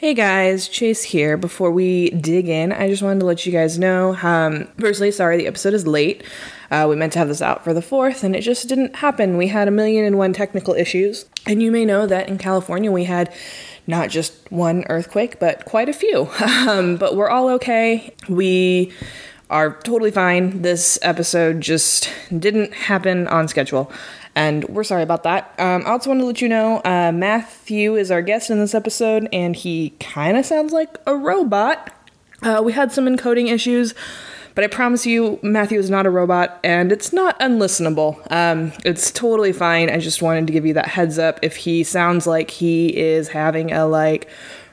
Hey guys, Chase here. Before we dig in, I just wanted to let you guys know. Um, firstly, sorry the episode is late. Uh, we meant to have this out for the 4th, and it just didn't happen. We had a million and one technical issues. And you may know that in California we had not just one earthquake, but quite a few. Um, but we're all okay. We are totally fine. This episode just didn't happen on schedule and we're sorry about that. Um, I also wanted to let you know uh, Matthew is our guest in this episode, and he kind of sounds like a robot. Uh, we had some encoding issues, but I promise you, Matthew is not a robot, and it's not unlistenable. Um, it's totally fine. I just wanted to give you that heads up. If he sounds like he is having a like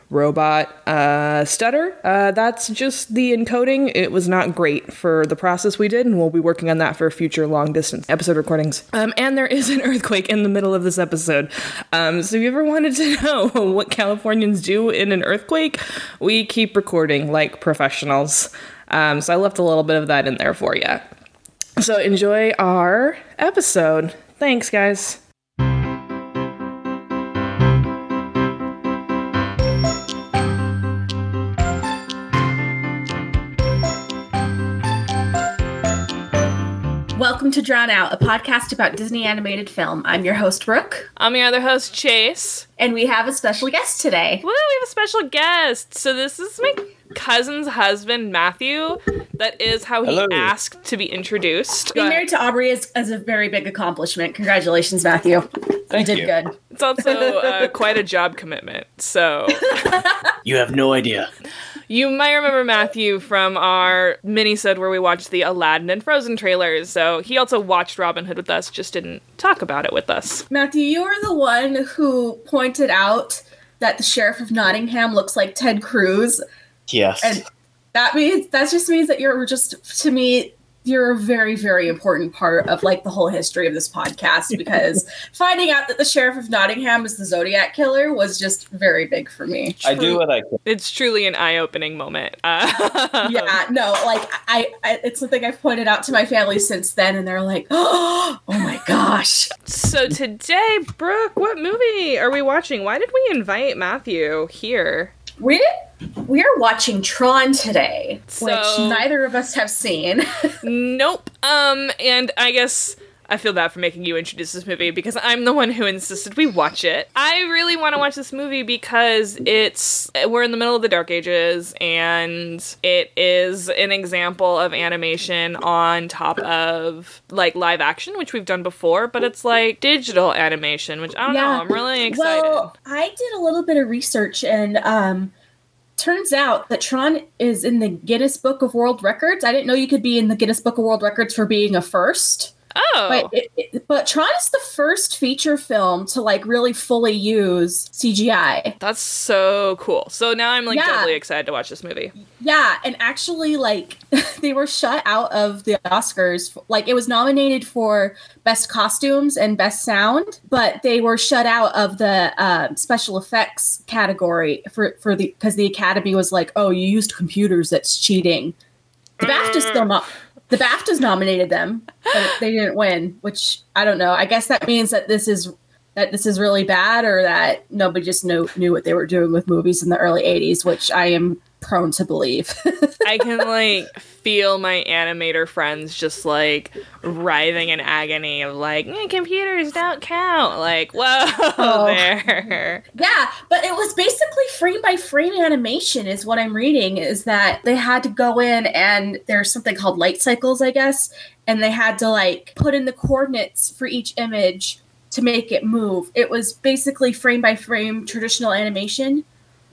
robot uh, stutter. Uh, that's just the encoding. It was not great for the process we did, and we'll be working on that for future long distance episode recordings. Um, and there is an earthquake in the middle of this episode. Um, so if you ever wanted to know what Californians do in an earthquake, we keep recording like professionals. Um, so I left a little bit of that in there for you. So enjoy our episode. Thanks, guys. Welcome to Drawn Out, a podcast about Disney animated film. I'm your host, Brooke. I'm your other host, Chase. And we have a special guest today. Woo, we have a special guest. So this is my cousin's husband, Matthew. That is how he Hello. asked to be introduced. Being married to Aubrey is, is, a very big accomplishment. Congratulations, Matthew. Thank you did you. good. It's also uh, quite a job commitment. So you have no idea. You might remember Matthew from our mini sode where we watched the Aladdin and Frozen trailers. So he also watched Robin Hood with us, just didn't talk about it with us. Matthew, you were the one who pointed out that the sheriff of Nottingham looks like Ted Cruz. Yes. And that means that just means that you're just to me you're a very very important part of like the whole history of this podcast because finding out that the sheriff of nottingham is the zodiac killer was just very big for me. I do what i can. It's truly an eye-opening moment. Uh- yeah no like I, I, it's something i've pointed out to my family since then and they're like oh, oh my gosh. So today brooke what movie are we watching? Why did we invite matthew here? We we are watching Tron today, so, which neither of us have seen. nope. Um, and I guess I feel bad for making you introduce this movie because I'm the one who insisted we watch it. I really want to watch this movie because it's we're in the middle of the dark ages and it is an example of animation on top of like live action which we've done before, but it's like digital animation, which I don't yeah. know, I'm really excited. Well, I did a little bit of research and um turns out that Tron is in the Guinness Book of World Records. I didn't know you could be in the Guinness Book of World Records for being a first. Oh, but, it, it, but Tron is the first feature film to like really fully use CGI. That's so cool. So now I'm like yeah. excited to watch this movie. Yeah, and actually, like they were shut out of the Oscars. Like it was nominated for best costumes and best sound, but they were shut out of the uh, special effects category for for the because the Academy was like, "Oh, you used computers. That's cheating." The BAFTA still not the BAFTAs nominated them, but they didn't win, which I don't know. I guess that means that this is that this is really bad or that nobody just knew knew what they were doing with movies in the early 80s, which I am prone to believe. I can like feel my animator friends just like writhing in agony of like eh, computers don't count. Like whoa oh. there. Yeah, but it was basically frame by frame animation is what I'm reading. Is that they had to go in and there's something called light cycles, I guess, and they had to like put in the coordinates for each image to make it move. It was basically frame by frame traditional animation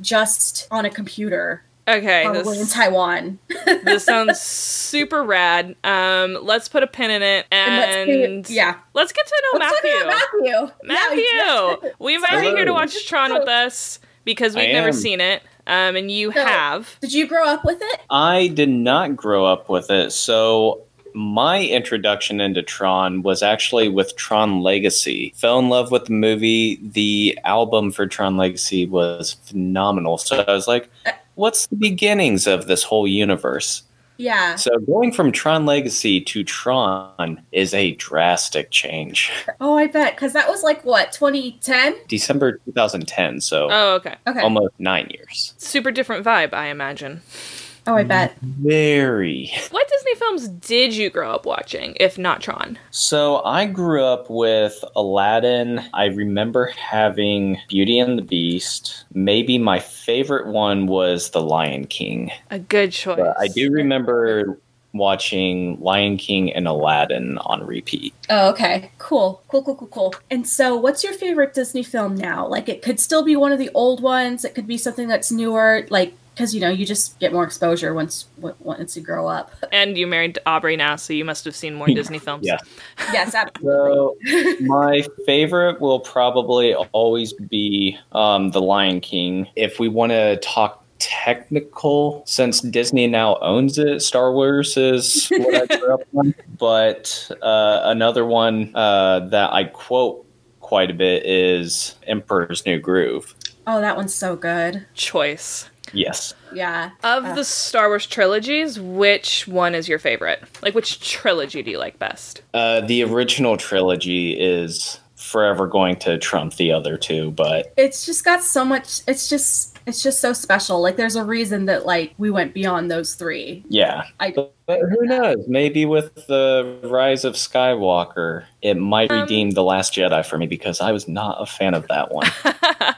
just on a computer Okay, probably this, in Taiwan. this sounds super rad. Um, let's put a pin in it and, and let's yeah, let's get to know let's Matthew. Matthew, Matthew, yeah, we invited you here to watch Tron with us because we've never seen it. Um, and you so, have. Did you grow up with it? I did not grow up with it. So my introduction into Tron was actually with Tron Legacy. Fell in love with the movie. The album for Tron Legacy was phenomenal. So I was like, what's the beginnings of this whole universe? Yeah. So going from Tron Legacy to Tron is a drastic change. Oh, I bet because that was like what 2010. December 2010, so Oh, okay. Okay. almost nine years. Super different vibe, I imagine. Oh, I bet. Very. What Disney films did you grow up watching, if not Tron? So I grew up with Aladdin. I remember having Beauty and the Beast. Maybe my favorite one was The Lion King. A good choice. But I do remember watching Lion King and Aladdin on repeat. Oh, okay. Cool. Cool, cool, cool, cool. And so, what's your favorite Disney film now? Like, it could still be one of the old ones. It could be something that's newer. Like, because you know, you just get more exposure once w- once you grow up. And you married Aubrey now, so you must have seen more Disney films. Yeah. yes, absolutely. So my favorite will probably always be um, The Lion King. If we want to talk technical, since Disney now owns it, Star Wars is what I grew up on. But uh, another one uh, that I quote quite a bit is Emperor's New Groove. oh, that one's so good. Choice. Yes. Yeah. Of Uh. the Star Wars trilogies, which one is your favorite? Like, which trilogy do you like best? Uh, the original trilogy is forever going to trump the other two, but It's just got so much. It's just. It's just so special. Like, there's a reason that like we went beyond those three. yeah. I But, but who knows? Maybe with the rise of Skywalker, it might Um, redeem The Last Jedi for me because I was not a fan of that one.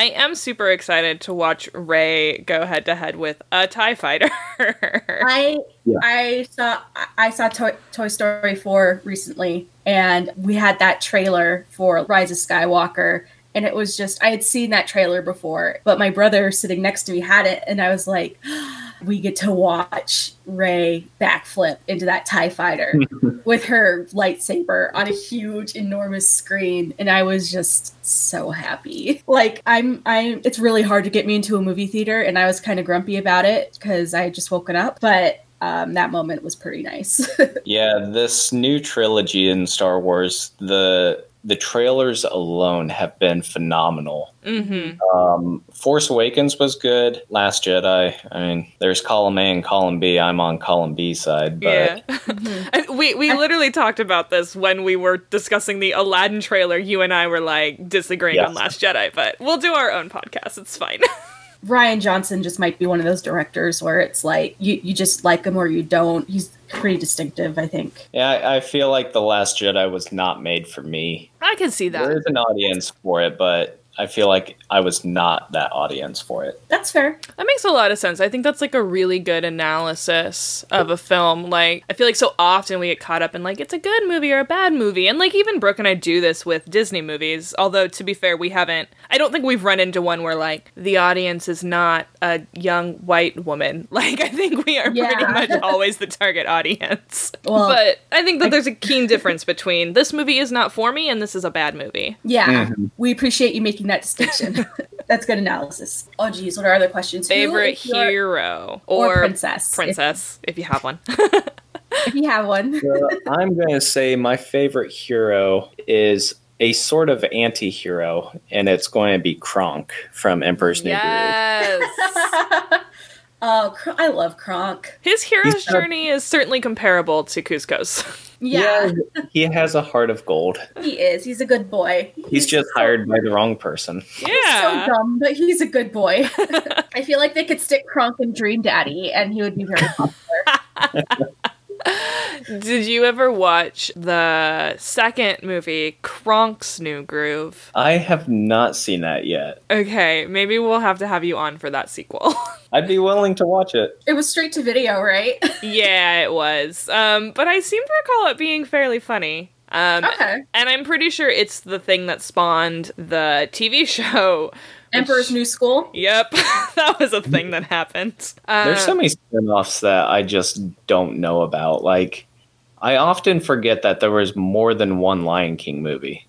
I am super excited to watch Rey go head to head with a Tie Fighter. I Yeah. I saw I saw Toy, Toy Story 4 recently and we had that trailer for Rise of Skywalker and it was just I had seen that trailer before but my brother sitting next to me had it and I was like we get to watch Rey backflip into that tie fighter with her lightsaber on a huge enormous screen and I was just so happy. Like I'm I'm it's really hard to get me into a movie theater and I was kind of grumpy about it cuz I had just woken up, but um, that moment was pretty nice. yeah, this new trilogy in Star Wars, the the trailers alone have been phenomenal. hmm Um, Force Awakens was good. Last Jedi, I mean, there's column A and column B. I'm on column B side, but Yeah. And we we literally talked about this when we were discussing the Aladdin trailer. You and I were like disagreeing on Last Jedi, but we'll do our own podcast. It's fine. Rian Johnson just might be one of those directors where it's like you, you just like him or you don't. He's pretty distinctive, I think. yeah, I, I feel like The Last Jedi was not made for me. I can see that. There is an audience for it, but I feel like I was not that audience for it. That's fair. That makes a lot of sense. I think that's like a really good analysis of a film. Like, I feel like so often we get caught up in like it's a good movie or a bad movie. And like even Brooke and I do this with Disney movies. Although to be fair, we haven't I don't think we've run into one where like the audience is not a young white woman. Like I think we are pretty much always the target audience. Well- but I think that there's a keen difference between this movie is not for me and this is a bad movie. Yeah, mm-hmm. we appreciate you making that distinction. That's good analysis. Oh, geez, what are other questions? Who Favorite your- hero or, princess? princess if you have one. If, if you have one. So I'm going to say my favorite hero is a sort of anti hero, and it's going to be Kronk from Emperor's New Groove. Yes. Oh, Kr- I love Kronk. His hero's He's a- journey is certainly comparable to Kuzco's. Yeah, he has a heart of gold. he is. He's a good boy. He's just so- hired by the wrong person. Yeah. So dumb, but he's a good boy. I feel like they could stick Kronk in Dream Daddy, and he would be very popular. Did you ever watch the second movie, Kronk's New Groove? I have not seen that yet. Okay, maybe we'll have to have you on for that sequel. I'd be willing to watch it. it was straight to video, right? yeah, it was. Um, but I seem to recall it being fairly funny. Um, okay. And I'm pretty sure it's the thing that spawned the TV show. Emperor's New School. Yep, that was a thing that happened. Uh, There's so many spin-offs that I just don't know about. Like I often forget that there was more than one Lion King movie.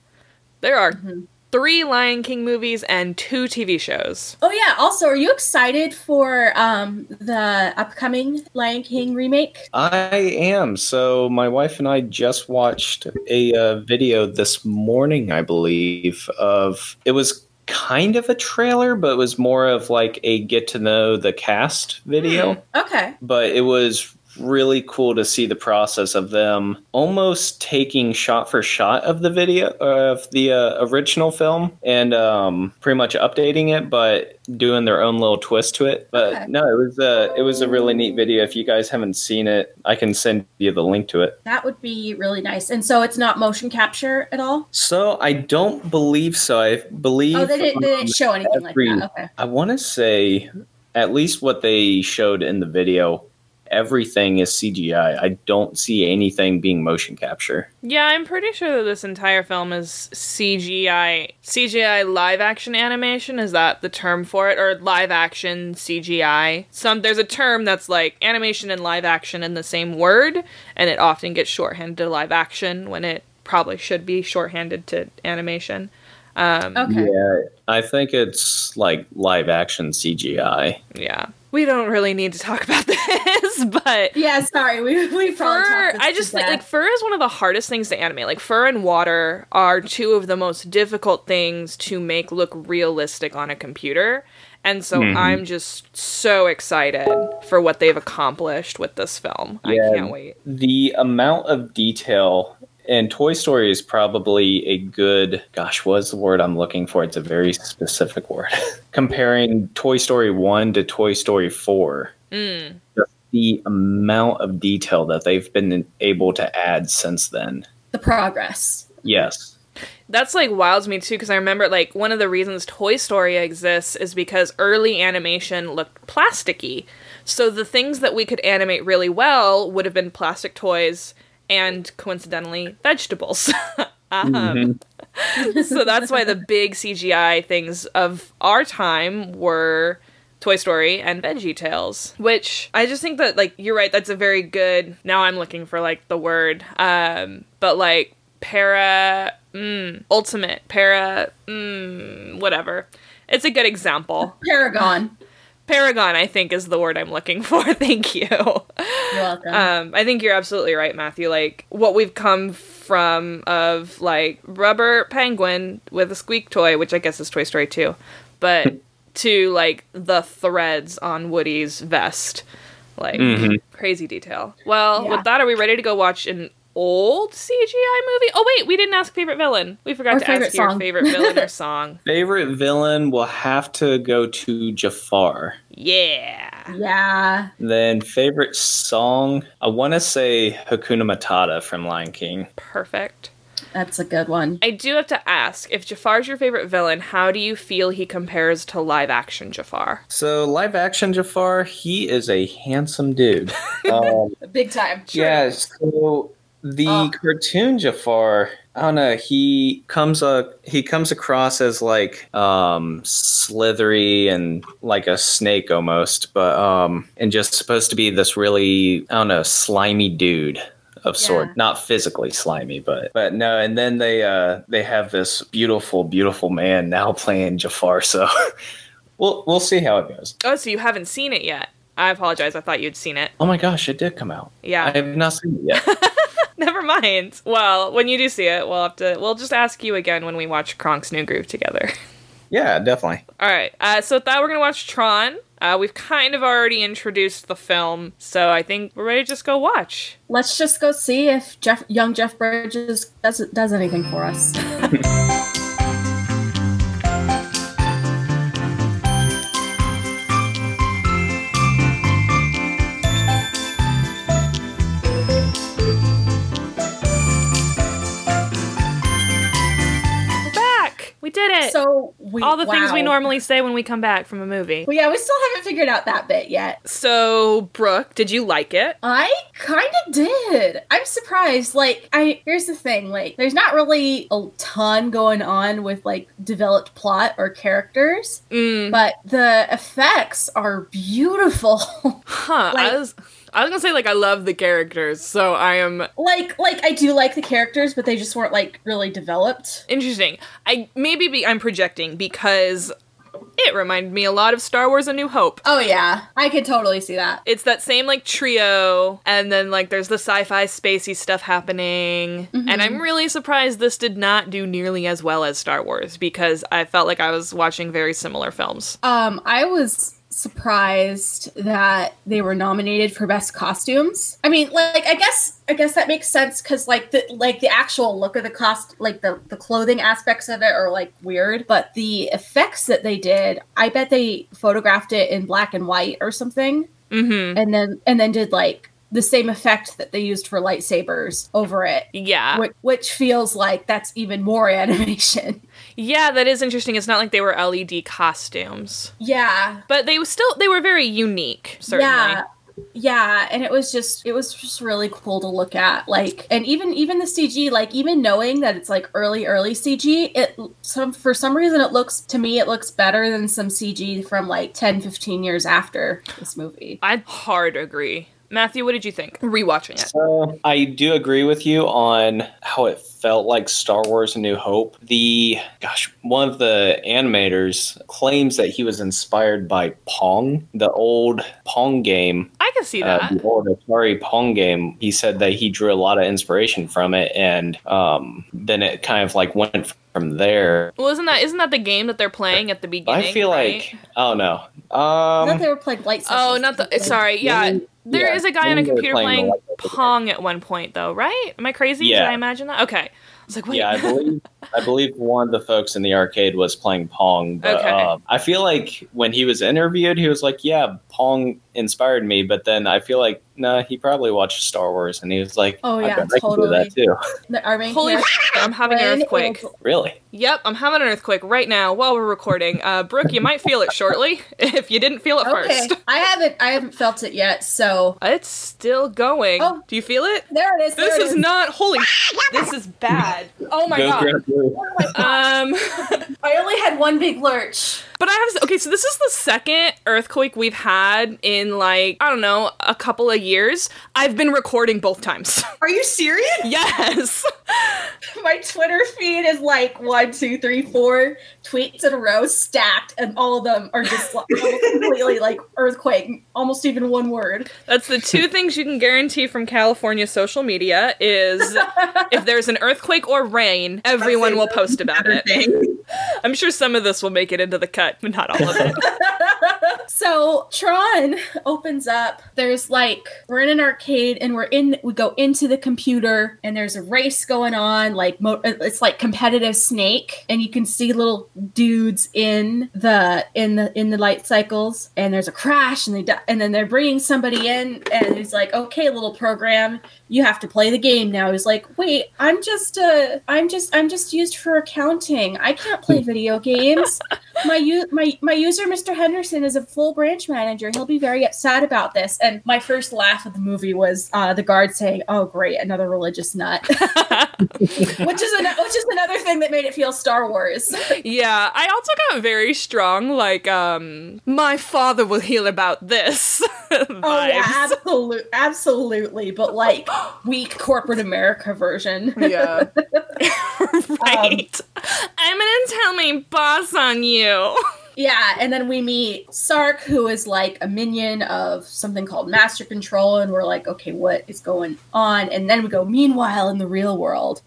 There are Mhm. three Lion King movies and two TV shows. Oh yeah. Also, are you excited for um the upcoming Lion King remake? I am. So my wife and I just watched a uh, video this morning, I believe, of it was kind of a trailer, but it was more of like a get to know the cast video. Hmm. Okay. But it was really cool to see the process of them almost taking shot for shot of the video of the uh, original film and um, pretty much updating it, but doing their own little twist to it. But Okay. no, it was a it was a really neat video. If you guys haven't seen it, I can send you the link to it. That would be really nice. And so it's not motion capture at all. So I don't believe so. I believe Oh, they didn't, they didn't show anything every- like that. Okay. I want to say at least what they showed in the video, everything is CGI. I don't see anything being motion capture. Yeah, I'm pretty sure that this entire film is CGI. CGI live action animation is that the term for it or live action CGI? Some there's a term that's like animation and live action in the same word and it often gets shorthanded to live action when it probably should be shorthanded to animation. Um Okay. Yeah, I think it's like live action CGI. yeah. We don't really need to talk about this, but Yeah, sorry. We we probably fur this i just think like fur is one of the hardest things to animate like fur and water are two of the most difficult things to make look realistic on a computer and so Mhm. i'm just so excited for what they've accomplished with this film Yeah. i can't wait The amount of detail and Toy Story is probably a good gosh, what's the word I'm looking for? It's a very specific word. Comparing Toy Story 1 to Toy Story 4. mm. The amount of detail that they've been able to add since then. the progress. Yes. that's like wilds me too because i remember like one of the reasons toy story exists is because early animation looked plasticky so the things that we could animate really well would have been plastic toys and coincidentally vegetables um, Mhm. so that's why the big cgi things of our time were Toy Story and Veggie Tales, which I just think that like you're right. That's a very good. Now I'm looking for like the word, um, but like para, mm, ultimate para, mm, whatever. It's a good example. Paragon. Paragon, I think, is the word I'm looking for. Thank you. You're welcome. Um, I think you're absolutely right, Matthew. Like what we've come from of like rubber penguin with a squeak toy, which I guess is Toy Story 2, but to like the threads on Woody's vest. Like Mhm. crazy detail. Well, Yeah. with that, are we ready to go watch an old CGI movie? Oh wait, we didn't ask favorite villain. We forgot Or to favorite ask your favorite villain or song. Favorite villain will have to go to Jafar. Yeah. yeah. Then favorite song, I want to say Hakuna Matata from Lion King. Perfect. That's a good one. I do have to ask if Jafar's your favorite villain, how do you feel he compares to live action Jafar? So live action Jafar, he is a handsome dude. Um, Big time. yeah, so the Oh. cartoon Jafar, I don't know, he comes up he comes across as like um slithery and like a snake almost, but um and just supposed to be this really I don't know, slimy dude of sort. Not physically slimy, but but no, and then they uh they have this beautiful, beautiful man now playing Jafar, so we'll we'll see how it goes. Oh, so you haven't seen it yet. I apologize. I thought you'd seen it. Oh my gosh, it did come out. Yeah. I have not seen it yet. Never mind. Well, when you do see it, we'll have to we'll just ask you again when we watch Kronk's New Groove together. yeah, definitely. All right. Uh, so with that, we're gonna watch Tron. Uh, we've kind of already introduced the film, so I think we're ready to just go watch. Let's just go see if Jeff, young Jeff Bridges does does anything for us. did it. So we All the things we normally say when we come back from a movie. Well, yeah, we still haven't figured out that bit yet. So, Brooke, did you like it? I kind of did. I'm surprised. Like, I here's the thing. Like, there's not really a ton going on with like developed plot or characters, Mm, but the effects are beautiful. huh. like- I was I was gonna say like I love the characters, so I am like, like I do like the characters, but they just weren't like really developed. interesting. I maybe be, I'm projecting because it reminded me a lot of Star Wars: A New Hope. Oh yeah, I could totally see that. It's that same like trio, and then like there's the sci-fi spacey stuff happening. And I'm really surprised this did not do nearly as well as Star Wars because I felt like I was watching very similar films. Um, I was surprised that they were nominated for best costumes. I mean, like I guess I guess that makes sense because like the like the actual look of the cost, like the the clothing aspects of it are like weird, but the effects that they did, I bet they photographed it in black and white or something, Mm-hmm. and then and then did like the same effect that they used for lightsabers over it. Yeah. Which, which feels like that's even more animation. Yeah, that is interesting. It's not like they were LED costumes. Yeah, But they were still they were very unique, certainly. Yeah. Yeah, and it was just it was just really cool to look at. Like and even even the CG, like even knowing that it's like early early CG, it some for some reason it looks to me it looks better than some CG from like 10 15 years after this movie. I'd hard agree. Matthew, what did you think? Rewatching it. So I do agree with you on how it felt like Star Wars: A New Hope. The gosh, one of the animators claims that he was inspired by Pong, the old Pong game, I can see uh, that. the old Atari Pong game. He said that he drew a lot of inspiration from it, and um, then it kind of like went from there. well, isn't that isn't that the game that they're playing at the beginning? I feel right? like oh no, I thought um, they were playing light Oh, not the. Sorry, yeah. There yeah, is a guy on a computer playing playing Pong at one point, though, right? Am I crazy? Did Yeah. I imagine that? Okay. I was like, wait. Yeah, I believe I believe one of the folks in the arcade was playing Pong. But Okay. um, I feel like when he was interviewed, he was like, "Yeah, Pong inspired me." But then I feel like, nah, he probably watched Star Wars, and he was like, Oh, I yeah, bet I can do that too." The, our main Holy character, shit, I'm having an earthquake. Really? Yep, I'm having an earthquake right now while we're recording. Uh, Brooke, you might feel it shortly if you didn't feel it Okay, first. I haven't I haven't felt it yet, so It's still going. Oh. Do you feel it? there it is. there This it is not holy. this is bad. Oh my Go god. Grab your- Um, I only had one big lurch. But I have okay. So this is the second earthquake we've had in like I don't know a couple of years. I've been recording both times. Are you serious? yes. My Twitter feed is like one, two, three, four tweets in a row stacked, and all of them are just like, completely like earthquake, almost even one word. That's the two things you can guarantee from California social media is if there's an earthquake or rain, everyone will post about it. I'm sure some of this will make it into the cut, but not all of it. So Tron opens up. There's like we're in an arcade and we're in. We go into the computer and there's a race going on. Like mo- it's like competitive Snake, and you can see little dudes in the in the in the light cycles. And there's a crash, and they di- and then they're bringing somebody in, and he's like, "Okay, little program, you have to play the game now." He's like, "Wait, I'm just uh, I'm just I'm just used for accounting. I can't play video games." My u- my my user Mr. Henderson is a full branch manager. He'll be very upset about this. And my first laugh of the movie was uh, the guard saying, "Oh, great, another religious nut," which is an- which is another thing that made it feel Star Wars. Yeah, I also got very strong, like, um, my father will hear about this. Oh yeah, absolutely, absolutely. But like weak corporate America version. Yeah. right. I'm gonna tell my boss on you. Yeah, and then we meet Sark, who is like a minion of something called Master Control, and we're like, okay, what is going on? And then we go, meanwhile, in the real world,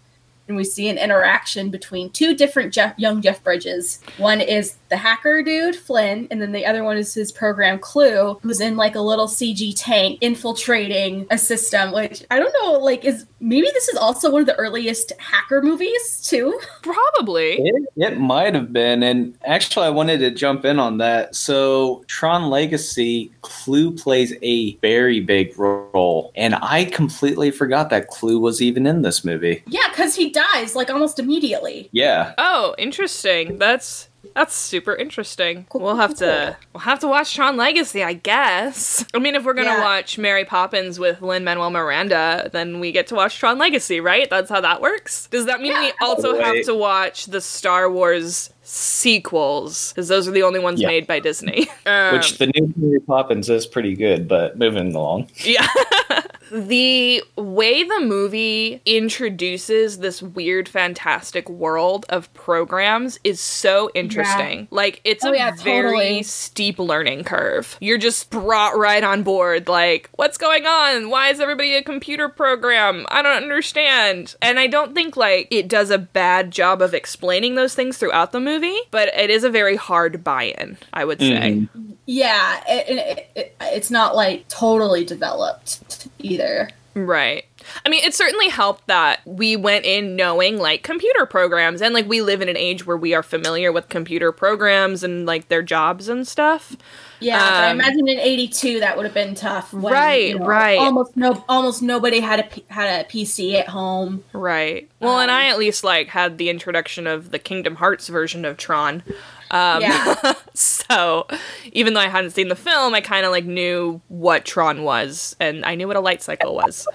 and we see an interaction between two different Jeff, young Jeff Bridges. One is the hacker dude, Flynn, and then the other one is his program, Clu, who's in like a little CG tank infiltrating a system, which I don't know, like, is maybe this is also one of the earliest hacker movies, too? Probably. It, it might have been, and actually, I wanted to jump in on that. So, Tron Legacy, Clu plays a very big role, and I completely forgot that Clu was even in this movie. Yeah, because he dies like almost immediately. Yeah, Oh, interesting. That's that's super interesting. Cool, We'll have cool, to we'll have to watch Tron Legacy, I guess. I mean, if we're gonna Yeah. watch Mary Poppins with Lin Manuel Miranda, then we get to watch Tron Legacy, right? That's how that works. Does that mean we Yeah. also have to watch the Star Wars sequels? Because those are the only ones Yeah. made by Disney. Um, which the new Mary Poppins is pretty good, but moving along. Yeah. the way the movie introduces this weird, fantastic world of programs is so interesting. Like, it's Oh, a yeah, very totally. steep learning curve. You're just brought right on board. Like, what's going on? Why is everybody a computer program? I don't understand. And I don't think, like, it does a bad job of explaining those things throughout the movie, but it is a very hard buy in, I would say. Mhm. yeah, it, it, it, it's not like totally developed either. Right. I mean, it certainly helped that we went in knowing like computer programs and like we live in an age where we are familiar with computer programs and like their jobs and stuff. Yeah, but I Um, imagine in '82 that would have been tough. When, Right, you know, right. Almost no, almost nobody had a had a PC at home. Right. Well, and Um, I at least like had the introduction of the Kingdom Hearts version of Tron. Um, Yeah. so even though I hadn't seen the film, I kind of like knew what Tron was, and I knew what a light cycle was.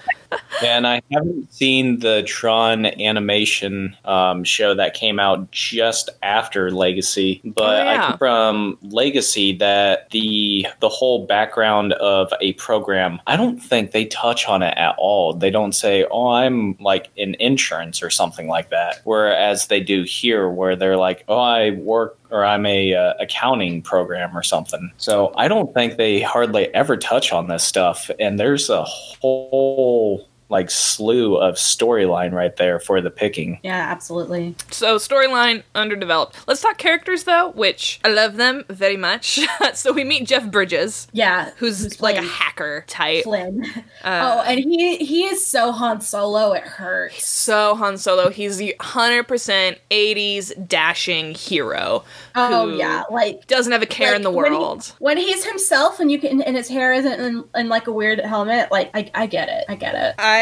And I haven't seen the Tron animation um, show that came out just after Legacy, but Oh, yeah. I think from Legacy that the the whole background of a program, I don't think they touch on it at all. They don't say, "Oh, I'm like in insurance or something like that," whereas they do here, where they're like, "Oh, I work." Or I'm a uh, accounting program or something. So I don't think they hardly ever touch on this stuff. And there's a whole like slew of storyline right there for the picking. Yeah, absolutely. So storyline underdeveloped. Let's talk characters though, which I love them very much. so we meet Jeff Bridges, Yeah, who's, like a hacker type. Flynn. Uh, oh, and he he is so Han Solo. It hurts. So Han Solo, he's the hundred percent '80s dashing hero. Oh who yeah, like doesn't have a care in the Like, when he- world. When, he's himself and you can and his hair isn't in, in like a weird helmet, like I, I get it. I get it. I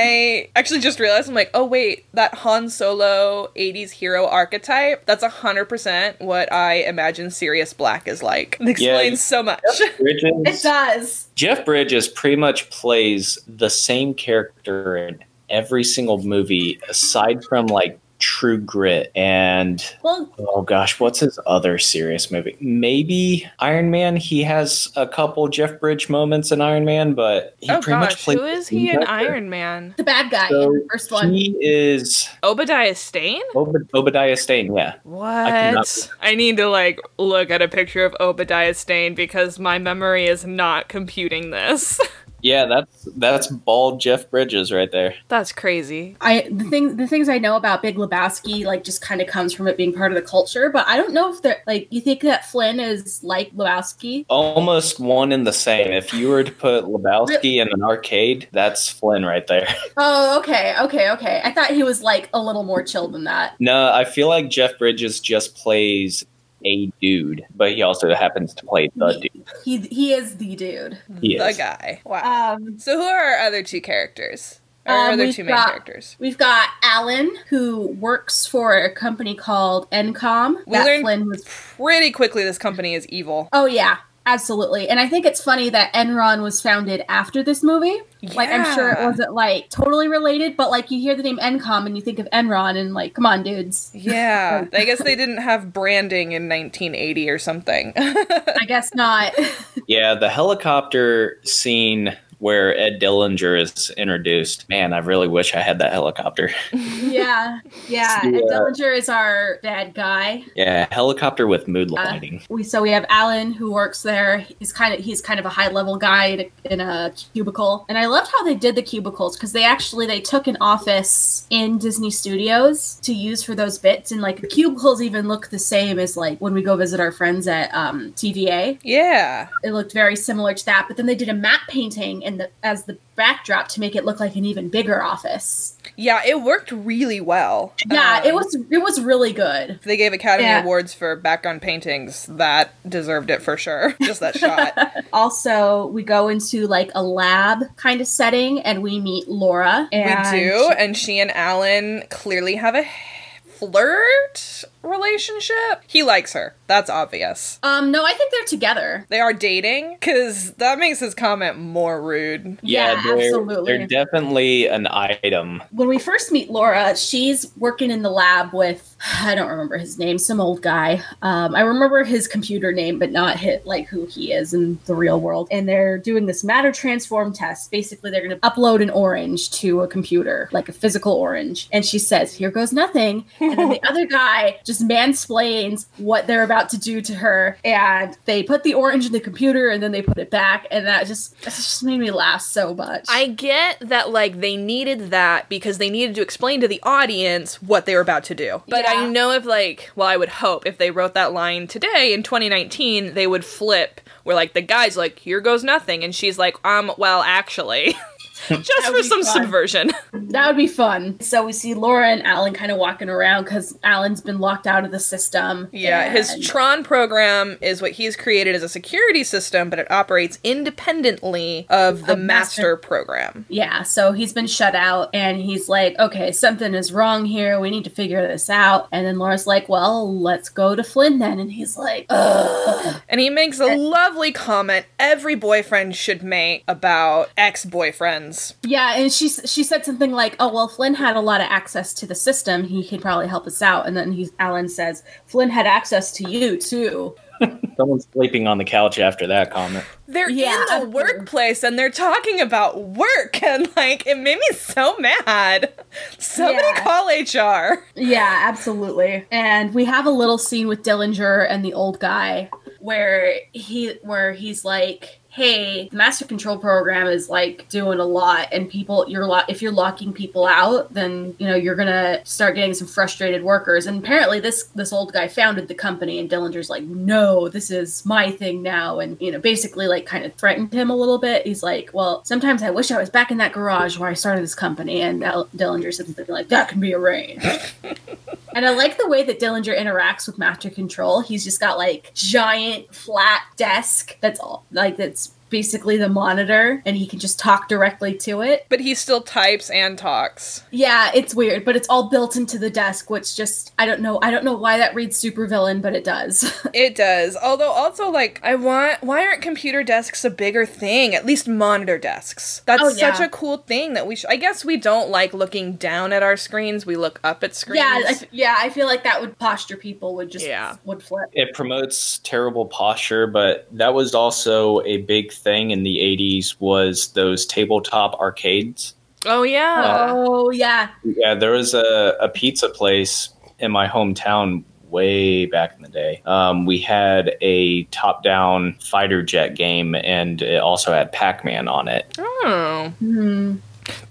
actually just realized I'm like, oh wait, that Han Solo '80s hero archetype. That's hundred percent what I imagine Sirius Black is like. It explains so much. It does. Jeff Bridges pretty much plays the same character in every single movie aside from like True Grit and Well, oh gosh, what's his other serious movie? Maybe Iron Man. He has a couple Jeff Bridge moments in Iron Man, but he oh pretty much gosh, plays who the he in. Iron Man? the bad guy So the first one. He is Obadiah Stane? Ob- Obadiah Stane. Yeah. What? cannot- I need to like look at a picture of Obadiah Stane because my memory is not computing this. Yeah, that's that's bald Jeff Bridges right there. That's crazy. I the thing the things I know about Big Lebowski like just kind of comes from it being part of the culture, but I don't know if they're like you think that Flynn is like Lebowski. Almost one in the same. If you were to put Lebowski in an arcade, that's Flynn right there. Oh, okay, okay, okay. I thought he was like a little more chill than that. No, I feel like Jeff Bridges just plays a dude, but he also happens to play the dude. He he is the dude. He the is. guy. Wow. Um, so who are our other two characters? Our Um, other two main got- characters. we've got Alan who works for a company called Encom. We that learned- Flynn was. Pretty quickly, this company is evil. Oh yeah, absolutely. And I think it's funny that Enron was founded after this movie. Like I'm sure it wasn't like totally related, but like you hear the name Encom and you think of Enron and like, come on, dudes. Yeah, I guess they didn't have branding in 1980 or something. I guess not. Yeah, the helicopter scene where Ed Dillinger is introduced. Man, I really wish I had that helicopter. yeah, yeah. And Yeah. Dillinger is our bad guy. Yeah, helicopter with mood Uh, lighting. We so we have Alan who works there. He's kind of he's kind of a high level guy in a, in a cubicle, and I loved how they did the cubicles because they actually they took an office in Disney Studios to use for those bits, and like the cubicles even look the same as like when we go visit our friends at um, TVA. yeah. It looked very similar to that, but then they did a matte painting and the as the backdrop to make it look like an even bigger office. Yeah, it worked really well. Yeah, it Um, was it was really good. They gave Academy Yeah. Awards for background paintings, that deserved it for sure. Just that shot. Also, we go into like a lab kind of setting and we meet Laura. And we do, and she and Alan clearly have a flirt relationship. He likes her. That's obvious. Um, no, I think they're together. They are dating because that makes his comment more rude. Yeah, they're, absolutely. They're definitely an item. When we first meet Laura, she's working in the lab with I don't remember his name, some old guy. Um, I remember his computer name, but not hit like who he is in the real world. And they're doing this matter transform test. Basically, they're going to upload an orange to a computer, like a physical orange. And she says, "Here goes nothing." And then the other guy just mansplains what they're about to do to her, and they put the orange in the computer and then they put it back, and that just that just made me laugh so much. I get that like they needed that because they needed to explain to the audience what they were about to do. But I know if like well I would hope if they wrote that line today in 2019 they would flip where like the guy's like here goes nothing. And she's like um well actually just for some fun. subversion. That would be fun. So we see Laura and Alan kind of walking around because Alan's been locked out of the system. Yeah, his Tron program is what he's created as a security system, but it operates independently of the master. master- program. Yeah, so he's been shut out and he's like, okay, something is wrong here. We need to figure this out. And then Laura's like, well, let's go to Flynn then. And he's like, ugh. And he makes a eh. lovely comment every boyfriend should make about ex-boyfriends. Yeah, and she she said something like, "Oh well, Flynn had a lot of access to the system. He could probably help us out." And then he's Alan says, "Flynn had access to you too." Someone's sleeping on the couch after that comment. They're Yeah, in the absolutely. workplace and they're talking about work and like it made me so mad. Somebody Yeah. call HR. Yeah, absolutely. And we have a little scene with Dillinger and the old guy where he where he's like, "Hey, the master control program is like doing a lot and people you're lo- if you're locking people out, then, you know, you're to start getting some frustrated workers." And apparently this this old guy founded the company and Dillinger's like, "No, this is my thing now." And, you know, basically like kind of threatened him a little bit. He's like, "Well, sometimes I wish I was back in that garage where I started this company." And Dillinger said something like, "That can be arranged." And I like the way that Dillinger interacts with Master Control. He's just got like giant flat desk that's all like that's basically the monitor and he can just talk directly to it. But he still types and talks. Yeah, it's weird, but it's all built into the desk, which just I don't know I don't know why that reads super villain, but it does. It does. Although also like I want why aren't computer desks a bigger thing? At least monitor desks. That's Oh, yeah. such a cool thing that we sh- I guess we don't like looking down at our screens. We look up at screens. yeah, I, yeah, I feel like that would posture people would just Yeah. would flip. It promotes terrible posture, but that was also a big thing in the 80s was those tabletop arcades. oh yeah. Oh yeah. Yeah, there was a, a pizza place in my hometown way back in the day. Um, we had a top down fighter jet game and it also had Pac Man on it. oh. Hmm.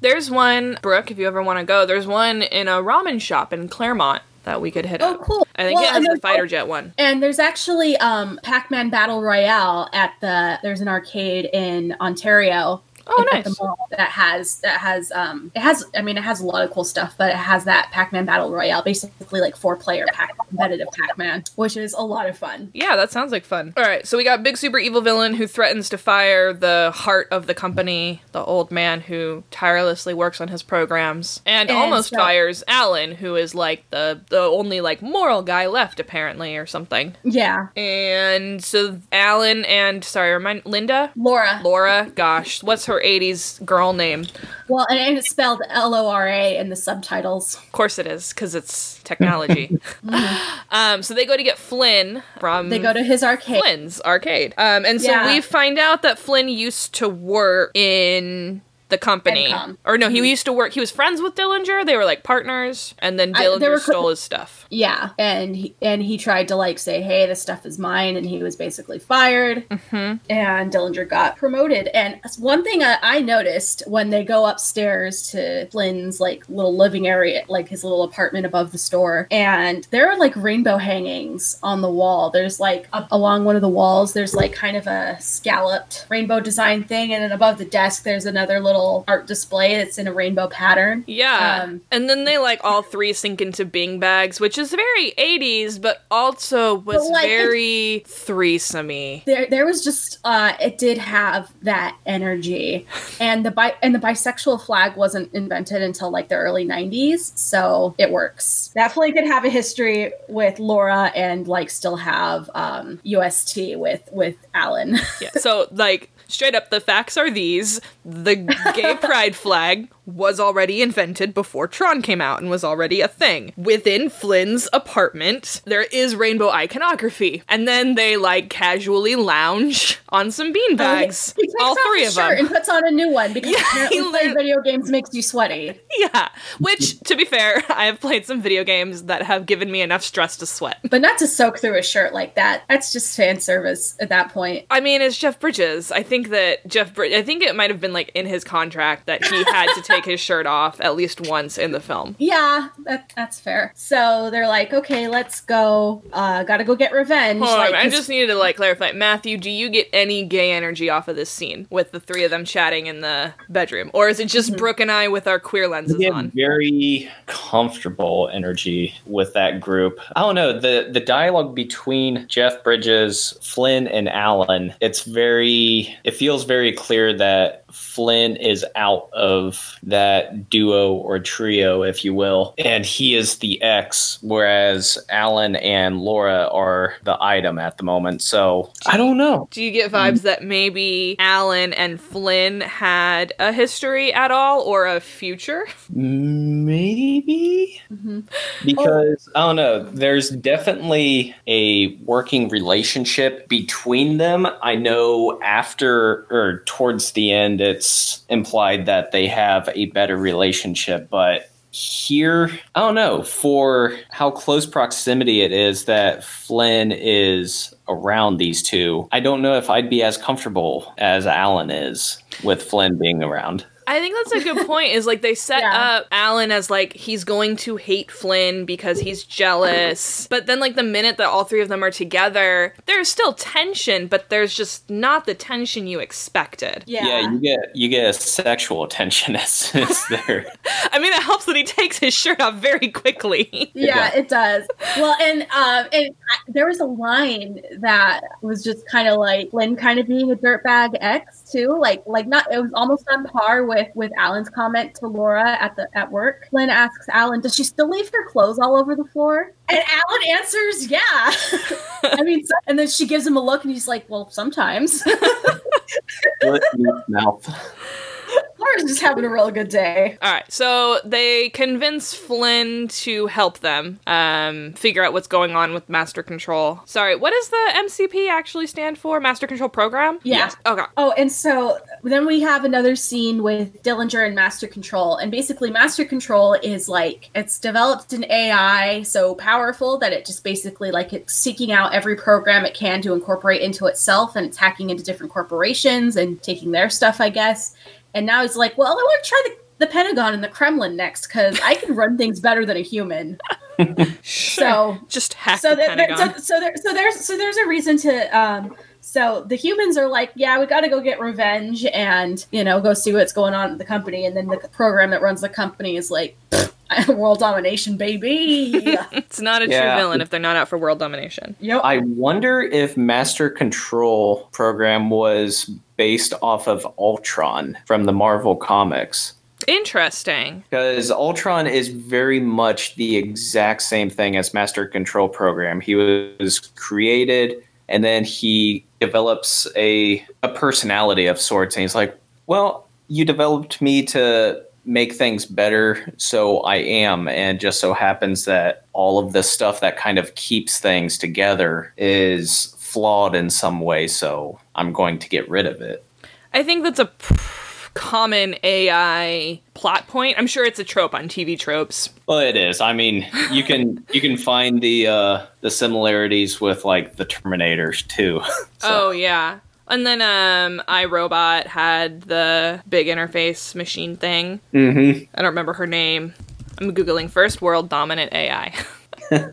There's one, Brooke, if you ever want to go, there's one in a ramen shop in Claremont that we could hit Oh, up. cool. I think Well, it has the fighter jet one. And there's actually um, Pac-Man Battle Royale at the there's an arcade in Ontario. Oh, nice. that has that has um it has I mean it has a lot of cool stuff, but it has that Pac-Man Battle Royale, basically like four player Pac- competitive Pac-Man, which is a lot of fun. Yeah, that sounds like fun. All right, so we got big super evil villain who threatens to fire the heart of the company, the old man who tirelessly works on his programs, and, And almost so- fires Alan, who is like the the only like moral guy left apparently or something. Yeah, And so Alan and sorry, remind Linda, Laura. Laura, gosh, what's her 80s girl name? Well, and, and it's spelled L O R A in the subtitles. Of course it is, because it's technology. um, so they go to get Flynn from They go to his arcade. Flynn's arcade. Um, and so Yeah. we find out that Flynn used to work in the company. Or no, he used to work, he was friends with Dillinger. They were like partners. And then Dillinger they were stole his stuff. Yeah, and he, and he tried to like say, "Hey, this stuff is mine," and he was basically fired. hmm and Dillinger got promoted. And one thing I, I noticed when they go upstairs to Flynn's like little living area, like his little apartment above the store, and there are like rainbow hangings on the wall. There's like up along one of the walls, there's like kind of a scalloped rainbow design thing, and then above the desk, there's another little art display that's in a rainbow pattern. Yeah. Um, and then they like all three sink into Bing bags, which is very 80s, but also was But, like, very threesomey. there there was just uh it did have that energy and the bi and the bisexual flag wasn't invented until like the early 90s so it works definitely could have a history with laura and like still have um ust with with alan Yeah. So like straight up the facts are these. The gay pride flag was already invented before Tron came out and was already a thing. Within Flynn's apartment, there is rainbow iconography. And then they like casually lounge on some beanbags. Oh, he takes all three his of shirt them. and puts on a new one because Yeah, apparently he playing video games makes you sweaty. Yeah. Which, to be fair, I have played some video games that have given me enough stress to sweat. But not to soak through a shirt like that. That's just fan service at that point. I mean, it's Jeff Bridges. I think that Jeff I think it might have been like in his contract that he had to take his shirt off at least once in the film. Yeah, that, that's fair. So they're like, okay, let's go. Uh, gotta go get revenge. Hold on, like, I 'cause- just needed to like clarify. Matthew, do you get any gay energy off of this scene with the three of them chatting in the bedroom, or is it just Brooke and I with our queer lenses get on? very comfortable energy with that group. I don't know the the dialogue between Jeff Bridges, Flynn, and Alan. It's very. It feels very clear that Flynn is out of that duo or trio, if you will, and he is the X, whereas Alan and Laura are the item at the moment. So I don't know. Do you get vibes that maybe Alan and Flynn had a history at all or a future? Maybe mm-hmm. because I don't know. There's definitely a working relationship between them. I know after or towards the end, it's implied that they have a better relationship, but. Here, I don't know for how close proximity it is that Flynn is around these two. I don't know if I'd be as comfortable as Alan is with Flynn being around. I think that's a good point. Is like they set Yeah. up Alan as like he's going to hate Flynn because he's jealous. But then like the minute that all three of them are together, there's still tension, but there's just not the tension you expected. yeah. Yeah, you get you get a sexual tension as soon as they're I mean, it helps that he takes his shirt off very quickly. Yeah, it does. Well, and um, and I, there was a line that was just kind of like Flynn kind of being a dirtbag ex too. Like, like not it was almost on par with with Alan's comment to Laura at the at work. Flynn asks Alan, "Does she still leave her clothes all over the floor?" And Alan answers, "Yeah." I mean, so, and then she gives him a look, and he's like, "Well, sometimes." split in his mouth. Laura's just having a real good day. All right, so they convince Flynn to help them um, figure out what's going on with Master Control. Sorry, what does the MCP actually stand for? Master Control Program? Yeah. Okay. Oh, and so then we have another scene with Dillinger and Master Control. And basically, Master Control is like it's developed an AI so powerful that it just basically like it's seeking out every program it can to incorporate into itself and it's hacking into different corporations and taking their stuff, I guess. And now he's like, well, I want to try the, the Pentagon and the Kremlin next because I can run things better than a human. So Just hack so the there, there- Pentagon. so, so there, so there's so there's a reason to um so the humans are like yeah we got to go get revenge and you know go see what's going on at the company and then the program that runs the company is like world domination baby it's not a true villain if they're not out for world domination. yep I wonder if Master Control program was based off of Ultron from the Marvel comics. Interesting. Because Ultron is very much the exact same thing as Master Control Program. He was created and then he develops a a personality of sorts and he's like, "Well, you developed me to make things better, so I am." And just so happens that all of the stuff that kind of keeps things together is flawed in some way, so I'm going to get rid of it. I think that's a p- common AI plot point. I'm sure it's a trope on TV tropes. Well, it is. I mean, you can you can find the uh, the similarities with like the Terminators too. Oh yeah. And then um iRobot had the big interface machine thing. mm-hmm. I don't remember her name. I'm googling first world dominant AI.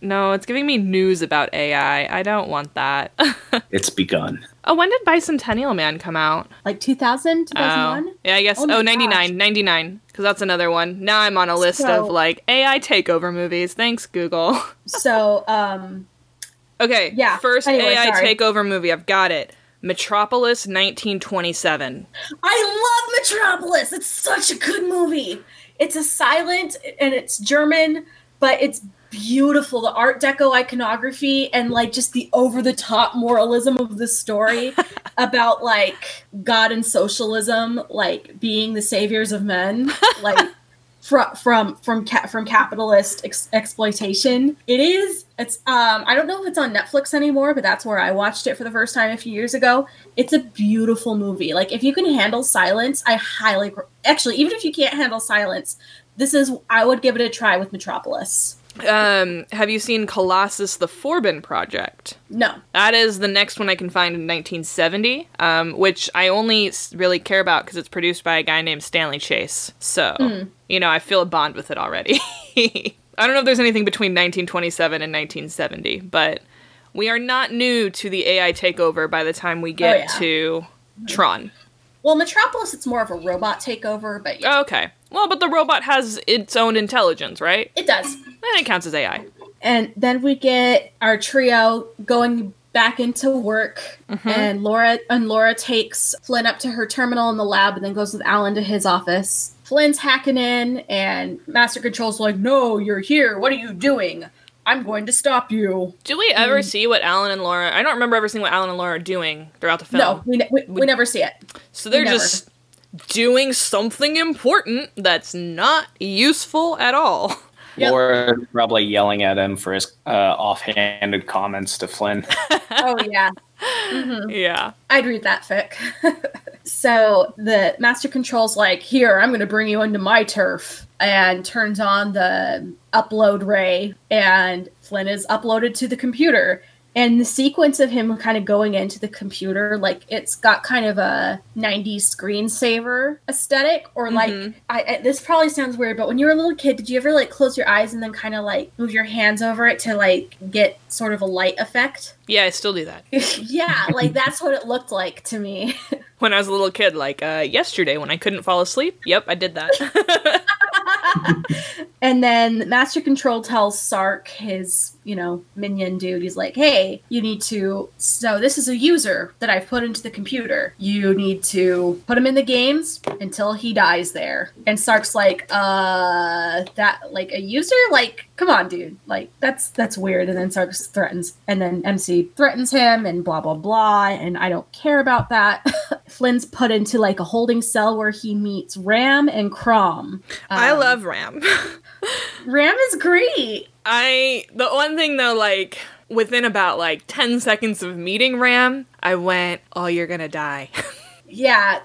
no, it's giving me news about AI. I don't want that. It's begun. oh, when did Bicentennial Man come out? like 2000 Oh, 2001 yeah, I guess. Oh Oh, 99, gosh. 99. Because that's another one. Now I'm on a list So- of like AI takeover movies. Thanks, Google. so um okay. Yeah, First anyway, AI sorry. takeover movie. I've got it. Metropolis 1927. I love Metropolis. It's such a good movie. It's a silent and it's German, but it's beautiful. The Art Deco iconography and like just the over the top moralism of the story about like God and socialism, like being the saviors of men, like from from from ca- from capitalist ex- exploitation. It is. It's. Um. I don't know if it's on Netflix anymore, but that's where I watched it for the first time a few years ago. It's a beautiful movie. Like if you can handle silence, I highly. Actually, even if you can't handle silence, this is. I would give it a try with Metropolis. Um, have you seen Colossus the Forbin Project? No. That is the next one I can find in 1970, um, which I only really care about because it's produced by a guy named Stanley Chase. So, you know, I feel a bond with it already. I don't know if there's anything between 1927 and 1970, but we are not new to the AI takeover by the time we get yeah. to Tron. Well, Metropolis, it's more of a robot takeover, but yeah, Okay. Well, but the robot has its own intelligence, right? it does. And it counts as AI. And then we get our trio going back into work, mm-hmm. and Laura and Laura takes Flynn up to her terminal in the lab, and then goes with Alan to his office. Flynn's hacking in, and Master Control's like, "No, you're here. What are you doing? I'm going to stop you." Do we ever mm. see what Alan and Laura? I don't remember ever seeing what Alan and Laura are doing throughout the film. No, we, ne- we, we never see it. So they're just doing something important that's not useful at all. Yep. Laura probably yelling at him for his uh, offhanded comments to Flynn. Oh yeah, Yeah. I'd read that fic. so the master control's like, here, I'm gonna bring you into my turf, and turns on the upload ray, and Flynn is uploaded to the computer. And the sequence of him kind of going into the computer, like it's got kind of a 90s screensaver aesthetic, or like Mhm. I, I this probably sounds weird, but when you were a little kid, did you ever like close your eyes and then kind of like move your hands over it to like get sort of a light effect? Yeah, I still do that. yeah, like that's what it looked like to me. When I was a little kid, like uh, yesterday when I couldn't fall asleep. Yep, I did that. and then Master Control tells Sark, his, you know, minion dude, he's like, hey, you need to. So this is a user that I've put into the computer. You need to put him in the games until he dies there. And Sark's like, uh, that, like, a user? Like, come on, dude. Like, that's, that's weird. And then Sark threatens, and then MC threatens him and blah, blah, blah. And I don't care about that. Flynn's put into like a holding cell where he meets Ram and Crom. I Um, love Ram. Ram is great. I the one thing though, like within about like ten seconds of meeting Ram, I went, "Oh, you're gonna die." Yeah.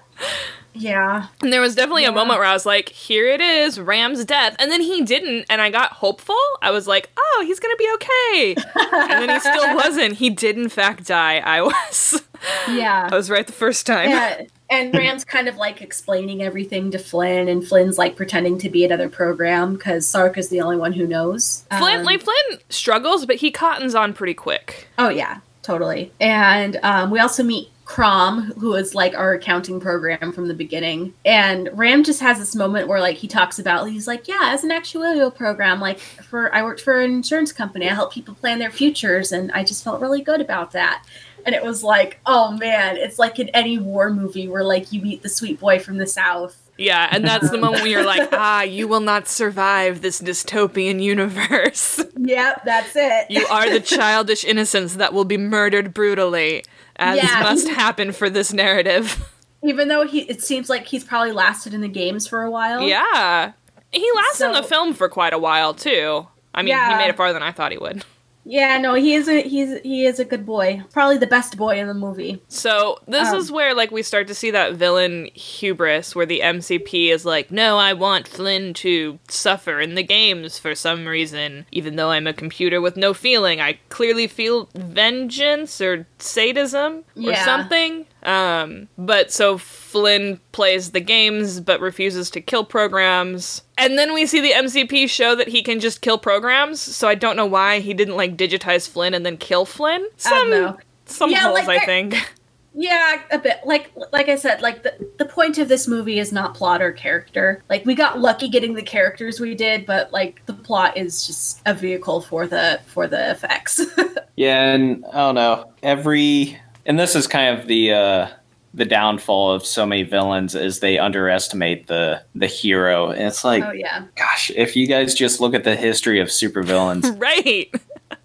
Yeah. And there was definitely a moment where I was like, here it is, Ram's death. And then he didn't, and I got hopeful. I was like, oh, he's gonna be okay. and then he still wasn't. He did, in fact, die. I was. Yeah. I was right the first time. Yeah. And Ram's kind of like explaining everything to Flynn, and Flynn's like pretending to be another program because Sark is the only one who knows. Flynn, Um, like, Flynn struggles, but he cottons on pretty quick. Oh yeah, totally. And um, we also meet Crom, who is like our accounting program from the beginning. And Ram just has this moment where like he talks about he's like, yeah, as an actuarial program, like for I worked for an insurance company, I help people plan their futures, and I just felt really good about that. And it was like, oh man, it's like in any war movie where like you meet the sweet boy from the south. Yeah, and that's the moment when you're like, ah, you will not survive this dystopian universe. Yep, that's it. You are the childish innocence that will be murdered brutally, as Yeah. must happen for this narrative. Even though he, it seems like he's probably lasted in the games for a while. Yeah. He lasts in the film for quite a while too. I mean, he made it farther than I thought he would. Yeah, no, he is a he's he is a good boy. Probably the best boy in the movie. So this Um, is where like we start to see that villain hubris where the MCP is like, "No, I want Flynn to suffer in the games for some reason, even though I'm a computer with no feeling. I clearly feel vengeance or sadism or Yeah. something." Um, but so Flynn plays the games but refuses to kill programs. And then we see the MCP show that he can just kill programs, so I don't know why he didn't like digitize Flynn and then kill Flynn. I don't Some know. some Yeah, holes, like I think. Yeah, a bit. Like like I said, like the the point of this movie is not plot or character. Like we got lucky getting the characters we did, but like the plot is just a vehicle for the for the effects. Yeah, and I don't know. Every and this is kind of the uh the downfall of so many villains is they underestimate the the hero. And it's like, Oh yeah. gosh, if you guys just look at the history of supervillains, right.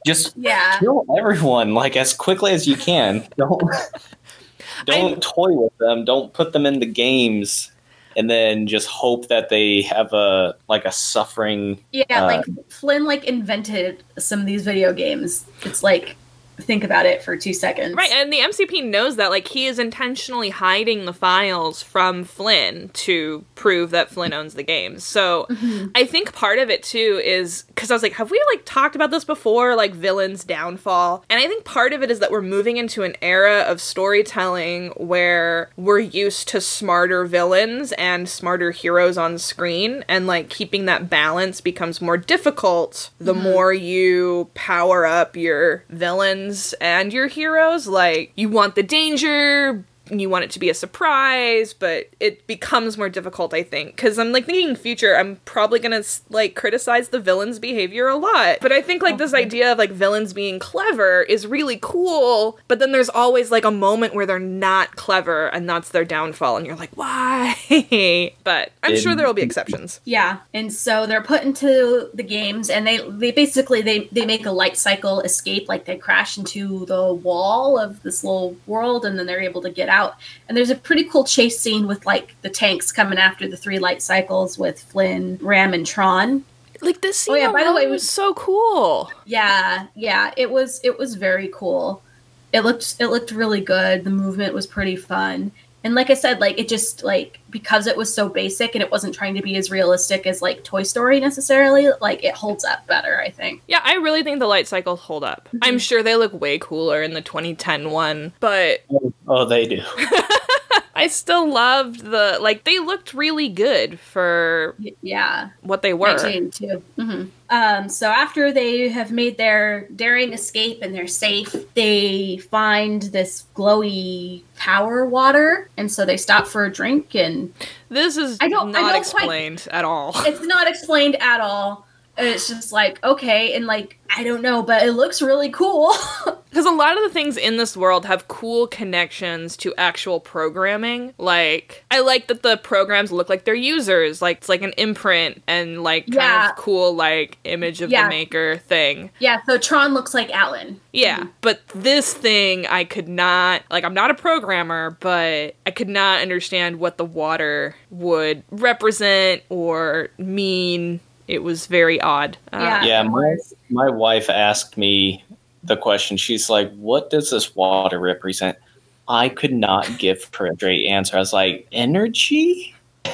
just Yeah. kill everyone like as quickly as you can. Don't don't toy with them. Don't put them in the games, and then just hope that they have a like a suffering. Yeah, Uh, like Flynn like invented some of these video games. It's like think about it for two seconds. Right, and the MCP knows that. Like, he is intentionally hiding the files from Flynn to prove that Flynn owns the game. So, Mm-hmm. I think part of it too is because I was like, have we like talked about this before? Like, villains' downfall. And I think part of it is that we're moving into an era of storytelling where we're used to smarter villains and smarter heroes on screen. And like, keeping that balance becomes more difficult the more you power up your villains and your heroes. Like, you want the danger, you want it to be a surprise, but it becomes more difficult, I think. Because I'm like thinking future, I'm probably gonna like criticize the villain's behavior a lot. But I think like this idea of like villains being clever is really cool, but then there's always like a moment where they're not clever and that's their downfall, and you're like, why? but I'm sure there will be exceptions. Yeah, and so they're put into the games, and they they basically they they make a light cycle escape, like they crash into the wall of this little world, and then they're able to get out. And there's a pretty cool chase scene with like the tanks coming after the three light cycles with Flynn, Ram, and Tron. Like this scene Oh, yeah, by the way, we- was so cool. Yeah, yeah, it was it was very cool. It looked it looked really good. The movement was pretty fun. And like I said, like it just like because it was so basic and it wasn't trying to be as realistic as like Toy Story necessarily, like it holds up better, I think. Yeah, I really think the light cycles hold up. Mm-hmm. I'm sure they look way cooler in the 2010 one, but Oh, oh they do. I still loved the like they looked really good for Yeah. what they were. 1982. hmm Um, so after they have made their daring escape and they're safe, they find this glowy power water, and so they stop for a drink and This is I don't- I not don't quite- explained at all. it's not explained at all. It's just like okay, and like I don't know, but it looks really cool. Because a lot of the things in this world have cool connections to actual programming. Like, I like that the programs look like their users. Like, it's like an imprint and, like, kind Yeah. of cool, like, image of Yeah. the maker thing. yeah, so Tron looks like Alan. Yeah, mm-hmm. but this thing, I could not, like, I'm not a programmer, but I could not understand what the water would represent or mean. It was very odd. Uh, Yeah. Yeah, my, my wife asked me the question. She's like, "What does this water represent?" I could not give her a straight answer. I was like, "Energy."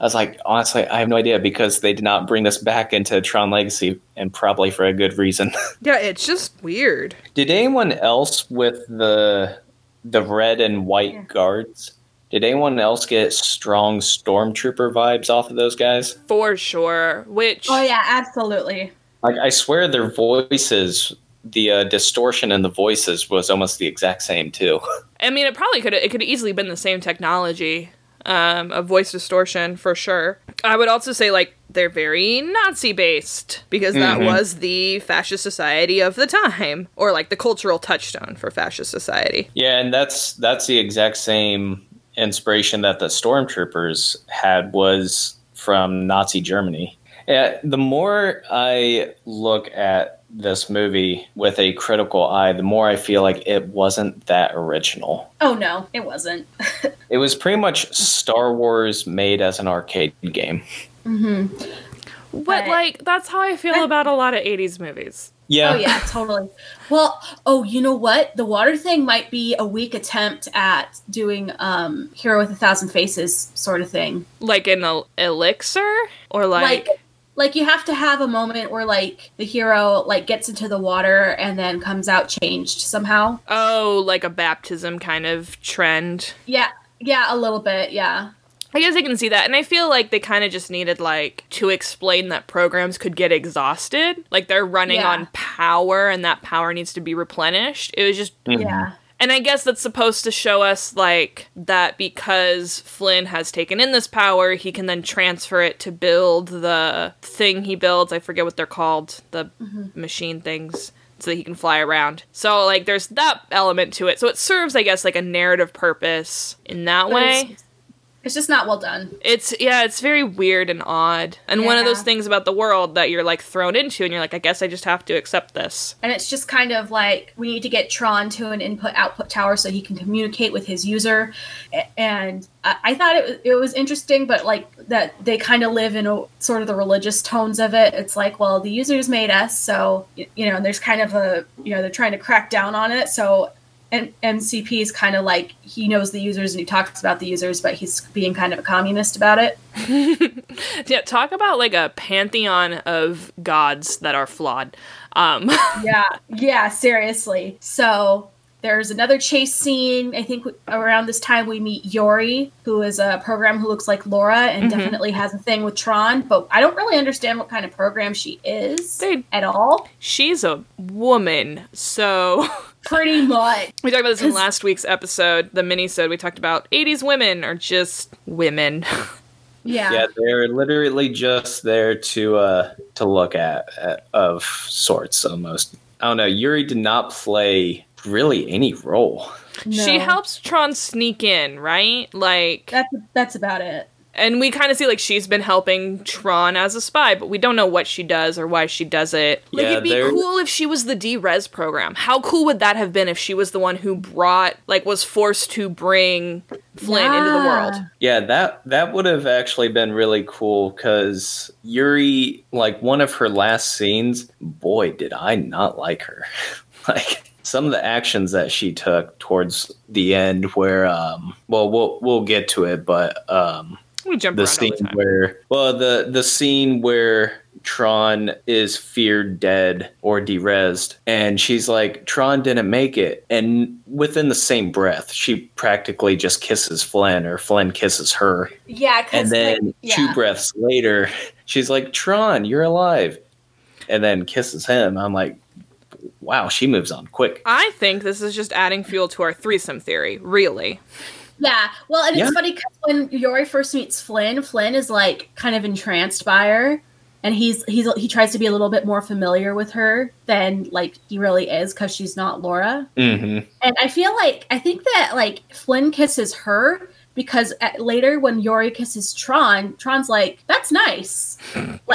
I was like, honestly, I have no idea because they did not bring this back into Tron Legacy, and probably for a good reason. Yeah, it's just weird. did anyone else with the the red and white Yeah. guards? Did anyone else get strong stormtrooper vibes off of those guys? For sure. Which. Oh yeah, absolutely. Like I swear their voices, the uh, distortion in the voices was almost the exact same too. I mean, it probably could it could have easily been the same technology um, of voice distortion for sure. I would also say like they're very Nazi based because that Mhm. was the fascist society of the time, or like the cultural touchstone for fascist society. yeah, and that's that's the exact same inspiration that the stormtroopers had was from Nazi Germany. Yeah, the more I look at this movie with a critical eye, the more I feel like it wasn't that original. Oh no, it wasn't. It was pretty much Star Wars made as an arcade game. hmm But But- like that's how I feel about a lot of '80s movies. Yeah. Oh yeah, totally. Well, oh, you know what? The water thing might be a weak attempt at doing um Hero with a Thousand Faces sort of thing. Like an el- elixir, or like, Like like you have to have a moment where like the hero like gets into the water and then comes out changed somehow. oh, like a baptism kind of trend. Yeah. Yeah, a little bit, yeah. I guess I can see that. And I feel like they kind of just needed, like, to explain that programs could get exhausted. Like, they're running Yeah. on power and that power needs to be replenished. It was just. Mhm. Yeah. And I guess that's supposed to show us, like, that because Flynn has taken in this power, he can then transfer it to build the thing he builds. I forget what they're called. The machine things. so that he can fly around. So like there's that element to it. So it serves, I guess, like a narrative purpose in that But way. It's, it's just not well done. It's yeah, it's very weird and odd. And one of those things about the world that you're like thrown into and you're like, I guess I just have to accept this. And it's just kind of like we need to get Tron to an input output tower so he can communicate with his user. And I, I thought it, was- it was interesting, but like that they kind of live in a, sort of the religious tones of it. It's like, well, the users made us, so you know, and there's kind of a you know they're trying to crack down on it. So. And MCP is kind of like he knows the users and he talks about the users, but he's being kind of a communist about it. Yeah, talk about like a pantheon of gods that are flawed. Um yeah, yeah, seriously. So there's another chase scene. I think around this time we meet Yori, who is a program who looks like Laura and definitely has a thing with Tron, but I don't really understand what kind of program she is They- at all. she's a woman, so Pretty much. we talked about this in last week's episode, the mini-sode. We talked about 80s women are just women. Yeah. Yeah, they're literally just there to uh to look at, at of sorts almost. I don't know. Yori did not play really any role. She helps Tron sneak in, right? Like That's that's about it. And we kind of see like she's been helping Tron as a spy, but we don't know what she does or why she does it. Like Yeah, it'd be they're- cool if she was the D-Res program. How cool would that have been if she was the one who brought like was forced to bring Flynn into the world? Yeah. Yeah, that that would have actually been really cool because Yori, like one of her last scenes, boy, did I not like her. like some of the actions that she took towards the end, where um, well, we'll we'll get to it, but um, We jump the around all scene the time. where well the the scene where Tron is feared dead or derezzed and she's like Tron didn't make it and within the same breath she practically just kisses Flynn or Flynn kisses her Yeah. and then like, yeah. two breaths later she's like Tron you're alive and then kisses him I'm like wow she moves on quick I think this is just adding fuel to our threesome theory, really. Yeah, well, and it's funny because when Yori first meets Flynn, Flynn is like kind of entranced by her, and he's he's he tries to be a little bit more familiar with her than like he really is because she's not Laura. hmm And I feel like I think that like Flynn kisses her because at, later when Yori kisses Tron, Tron's like, "That's nice,"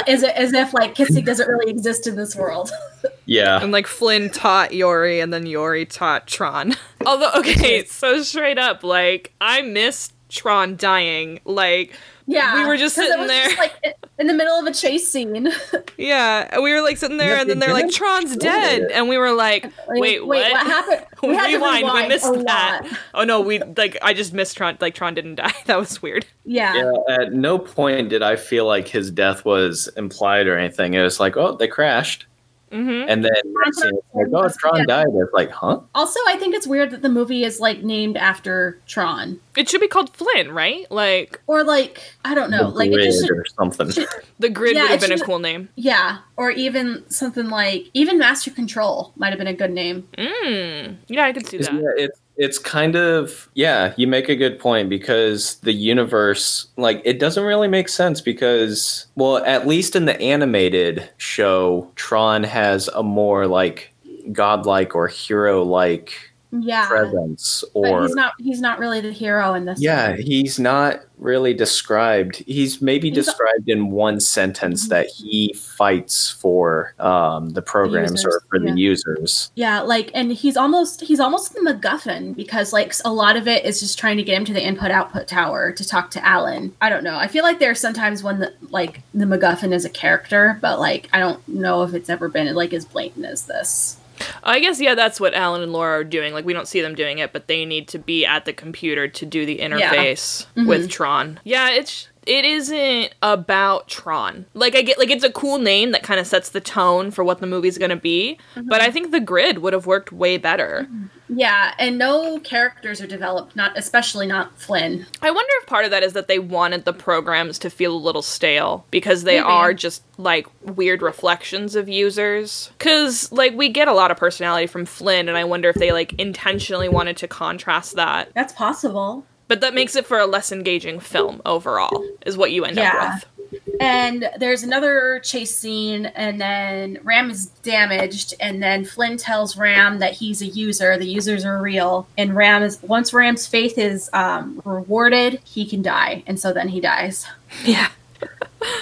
as as if like kissing doesn't really exist in this world. yeah And like Flynn taught Yori and then Yori taught Tron. Although, okay, so straight up, like, I missed Tron dying. Like, yeah, We were just 'cause it sitting was there. like in the middle of a chase scene. yeah, we were like sitting there Yeah, and then they they're like, Tron's dead. it. And we were like, Like, wait, what? what happened? We had to rewind, we missed that. lot. Oh no, we, like, I just missed Tron. Like, Tron didn't die. That was weird. Yeah. Yeah, at no point did I feel like his death was implied or anything. It was like, oh, they crashed. Hmm And then next like, oh, Tron died. It's like, huh? Also, I think it's weird that the movie is like named after Tron, It should be called Flynn, right? Like, or like I don't know, The like it grid just should, or something. the grid Yeah, would have it been a cool name. yeah, or even something like even Master Control might have been a good name. Mm. Yeah, I could see that. Yeah, it's it's kind of yeah. You make a good point because the universe, like, it doesn't really make sense because, well, at least in the animated show, Tron has a more like godlike or hero like Yeah, presence, but or he's not he's not really the hero in this. Yeah, one. he's not really described. He's maybe He's- described in one sentence that he fights for um, the programs or for yeah. the users. yeah, like and he's almost he's almost the MacGuffin because like a lot of it is just trying to get him to the input output tower to talk to Alan. I don't know. I feel like there's sometimes when the like the MacGuffin is a character, but like I don't know if it's ever been like as blatant as this. I guess yeah, that's what Alan and Laura are doing. Like we don't see them doing it, but they need to be at the computer to do the interface Mhm. with Tron. Yeah, it's it isn't about Tron. Like I get like it's a cool name that kind of sets the tone for what the movie's going to be, mm-hmm. but I think the grid would have worked way better. Mm-hmm. Yeah, and no characters are developed, not especially not Flynn. I wonder if part of that is that they wanted the programs to feel a little stale because they Maybe. are just like weird reflections of users. Cuz like we get a lot of personality from Flynn and I wonder if they like intentionally wanted to contrast that. That's possible. But that makes it for a less engaging film overall, is what you end Yeah. up with. and there's another chase scene, and then Ram is damaged, and then Flynn tells Ram that he's a user. The users are real, and Ram is once Ram's faith is um, rewarded, he can die, and so then he dies. Yeah.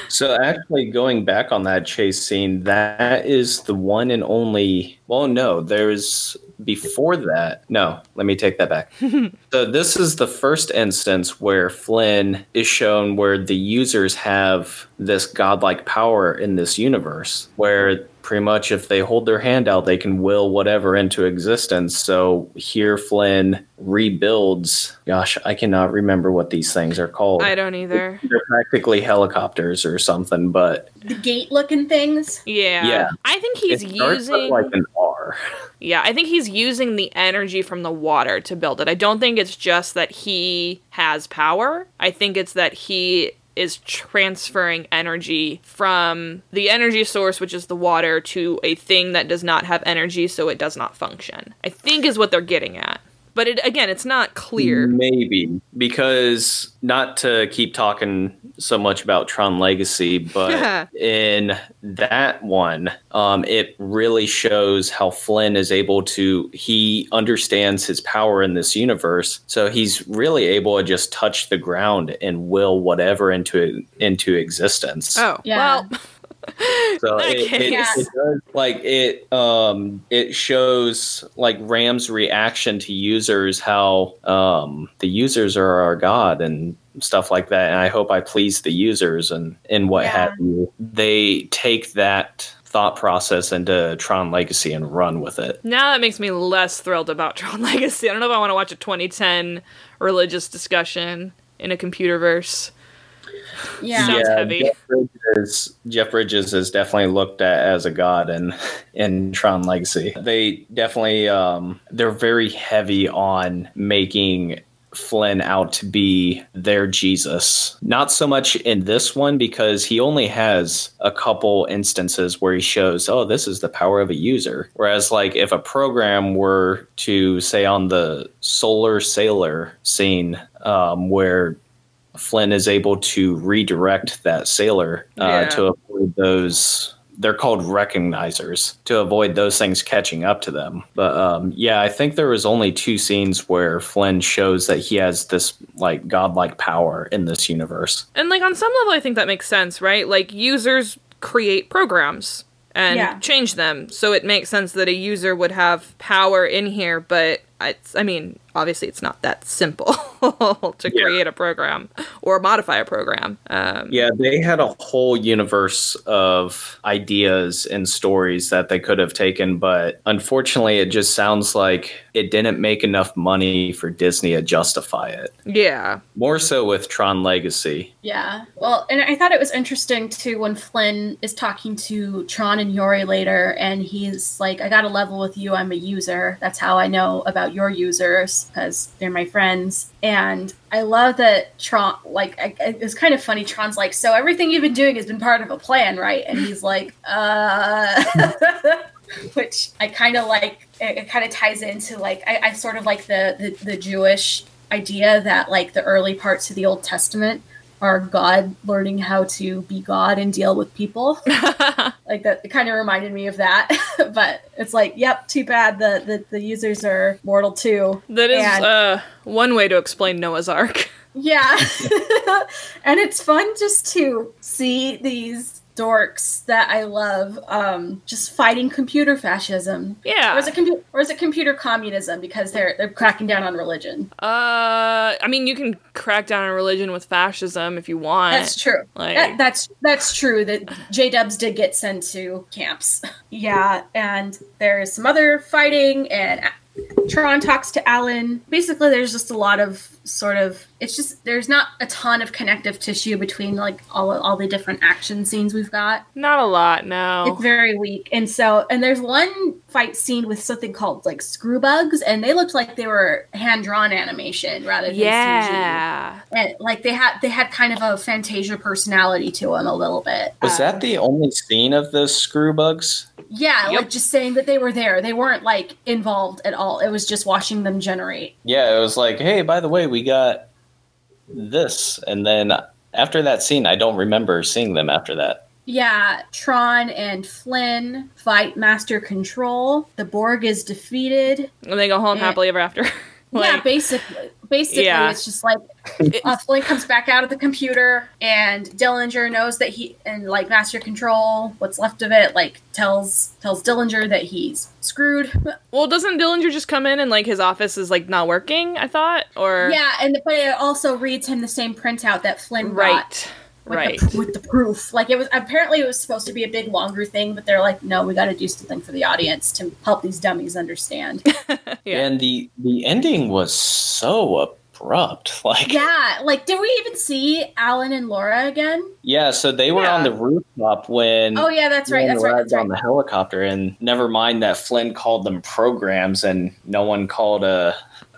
So actually, going back on that chase scene, that is the one and only. Well, no, there's before that. No, let me take that back. so this is the first instance where Flynn is shown where the users have this godlike power in this universe, where pretty much if they hold their hand out, they can will whatever into existence. So here Flynn rebuilds. Gosh, I cannot remember what these things are called. I don't either. They're practically helicopters or something, but The gate looking things. Yeah. Yeah. I think he's it using like an R. Yeah, I think he's using the energy from the water to build it. I don't think it's just that he has power. I think it's that he is transferring energy from the energy source, which is the water, to a thing that does not have energy, so it does not function. I think is what they're getting at. But it, again, it's not clear. Maybe because not to keep talking so much about Tron Legacy, but in that one, um, it really shows how Flynn is able to. He understands his power in this universe, so he's really able to just touch the ground and will whatever into into existence. Oh, Yeah. well. So it, it, it does like it um it shows like Ram's reaction to users how um the users are our god and stuff like that and I hope I please the users and and what Yeah. have you. They take that thought process into Tron Legacy and run with it. Now that makes me less thrilled about Tron Legacy. I don't know if I want to watch a 2010 religious discussion in a computer verse. Yeah. Sounds heavy. Jeff Bridges, Jeff Bridges is definitely looked at as a god in in Tron Legacy. They definitely um, they're very heavy on making Flynn out to be their Jesus. Not so much in this one because he only has a couple instances where he shows, oh, this is the power of a user. Whereas, like, if a program were to say on the Solar Sailor scene, um, where Flynn is able to redirect that sailor uh, Yeah. to avoid those. They're called recognizers to avoid those things catching up to them. But um, yeah, I think there was only two scenes where Flynn shows that he has this like godlike power in this universe. And like on some level I think that makes sense, right? Like users create programs and Yeah. change them. So it makes sense that a user would have power in here, but it's I mean, obviously it's not that simple to Yeah. create a program or modify a program. Um Yeah, they had a whole universe of ideas and stories that they could have taken, but unfortunately, it just sounds like it didn't make enough money for Disney to justify it. yeah. More so with Tron Legacy. Yeah. Well, and I thought it was interesting too when Flynn is talking to Tron and Yori later, and he's like, I got a level with you. I'm a user. That's how I know about your users because they're my friends. And I love that Tron, like, it's kind of funny. Tron's like, So everything you've been doing has been part of a plan, right? And he's like, Uh. Which I kind of like. It, it kind of ties into like I, I sort of like the, the the Jewish idea that like the early parts of the Old Testament are God learning how to be God and deal with people. like that, it kind of reminded me of that. but it's like, yep, too bad the, the the users are mortal too. That is And- uh one way to explain Noah's Ark. Yeah, and it's fun just to see these dorks that I love um, just fighting computer fascism. Yeah. Or is it compu- or is it computer communism because they're they're cracking down on religion? Uh, I mean, you can crack down on religion with fascism if you want. That's true. Like- That, that's that's true. That J Dubs did get sent to camps. yeah, and there's some other fighting, and Tron talks to Alan. Basically, there's just a lot of sort of. It's just there's not a ton of connective tissue between like all all the different action scenes we've got. Not a lot, no. It's very weak, and so and there's one fight scene with something called like screw bugs, and they looked like they were hand drawn animation rather than CG yeah. and like they had they had kind of a Fantasia personality to them a little bit. Was Um, that the only scene of the screw bugs? yeah? Yep. Like just saying that they were there. They weren't like involved at all. It was just watching them generate. Yeah, it was like, hey, by the way, we got this, and then after that scene, I don't remember seeing them after that. Yeah, Tron and Flynn fight Master Control. The Borg is defeated. And they go home Yeah. happily ever after. yeah, basically. Basically, Yeah. it's just like uh, Flynn comes back out of the computer, and Dillinger knows that he and like Master Control, what's left of it, like tells tells Dillinger that he's screwed. well, doesn't Dillinger just come in and like his office is like not working? I thought, or Yeah, and but it also reads him the same printout that Flynn got right, with right. the, with the proof. Like it was apparently it was supposed to be a big longer thing, but they're like, no, we got to do something for the audience to help these dummies understand. Yeah. And the the ending was so abrupt. Like yeah, like did we even see Alan and Laura again? Yeah, so they were Yeah. on the rooftop when Oh yeah, that's right. That's right. arrived That's on the helicopter, and never mind that Flynn called them programs, and no one called a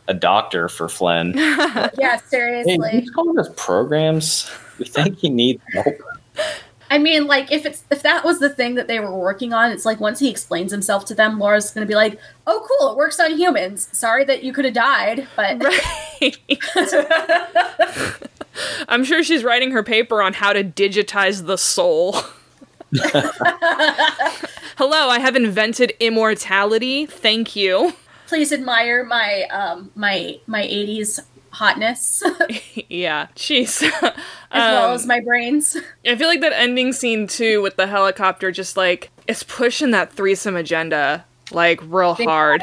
a doctor for Flynn. Yeah, hey, seriously. he's calling us programs. We think he needs help. I mean, like if it's if that was the thing that they were working on, it's like once he explains himself to them, Laura's going to be like, "Oh, cool, it works on humans. Sorry that you could have died, but Right. I'm sure she's writing her paper on how to digitize the soul. Hello, I have invented immortality. Thank you. please admire my um my my 80s hotness yeah, jeez. as well Um, as my brains. I feel like that ending scene too with the helicopter just like it's pushing that threesome agenda like real Big hard.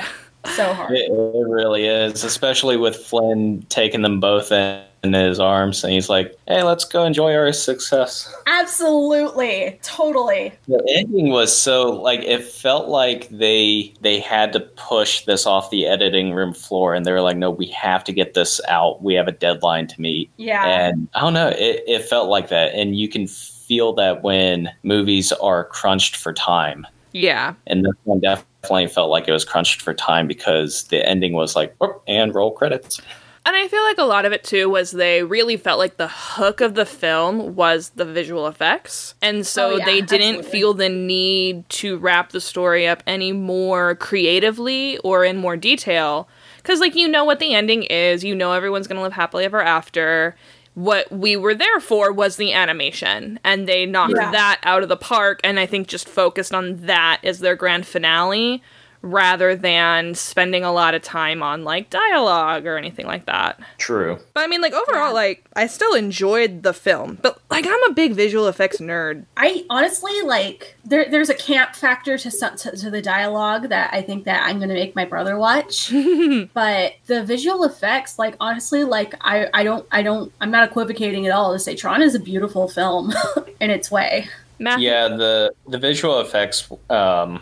So hard. It, it really is, especially with Flynn taking them both in, in his arms, and he's like, "Hey, let's go enjoy our success." Absolutely. Totally. The ending was so like it felt like they they had to push this off the editing room floor, and they were like, "No, we have to get this out. We have a deadline to meet." Yeah. And I don't know, it, it felt like that, and you can feel that when movies are crunched for time, Yeah. and this one definitely felt like it was crunched for time because the ending was like, and roll credits. And I feel like a lot of it too was they really felt like the hook of the film was the visual effects. And so Oh, yeah, they didn't absolutely. feel the need to wrap the story up any more creatively or in more detail. Because, like, you know what the ending is, you know everyone's going to live happily ever after. What we were there for was the animation, and they knocked Yeah. that out of the park, and I think just focused on that as their grand finale rather than spending a lot of time on like dialogue or anything like that. True. But I mean, like overall, like I still enjoyed the film, but like I'm a big visual effects nerd. I honestly like there. There's a camp factor to, some, to to the dialogue that I think that I'm going to make my brother watch. but the visual effects, like honestly, like I I don't I don't I'm not equivocating at all to say Tron is a beautiful film in its way. Matthew, Yeah, the the visual effects um,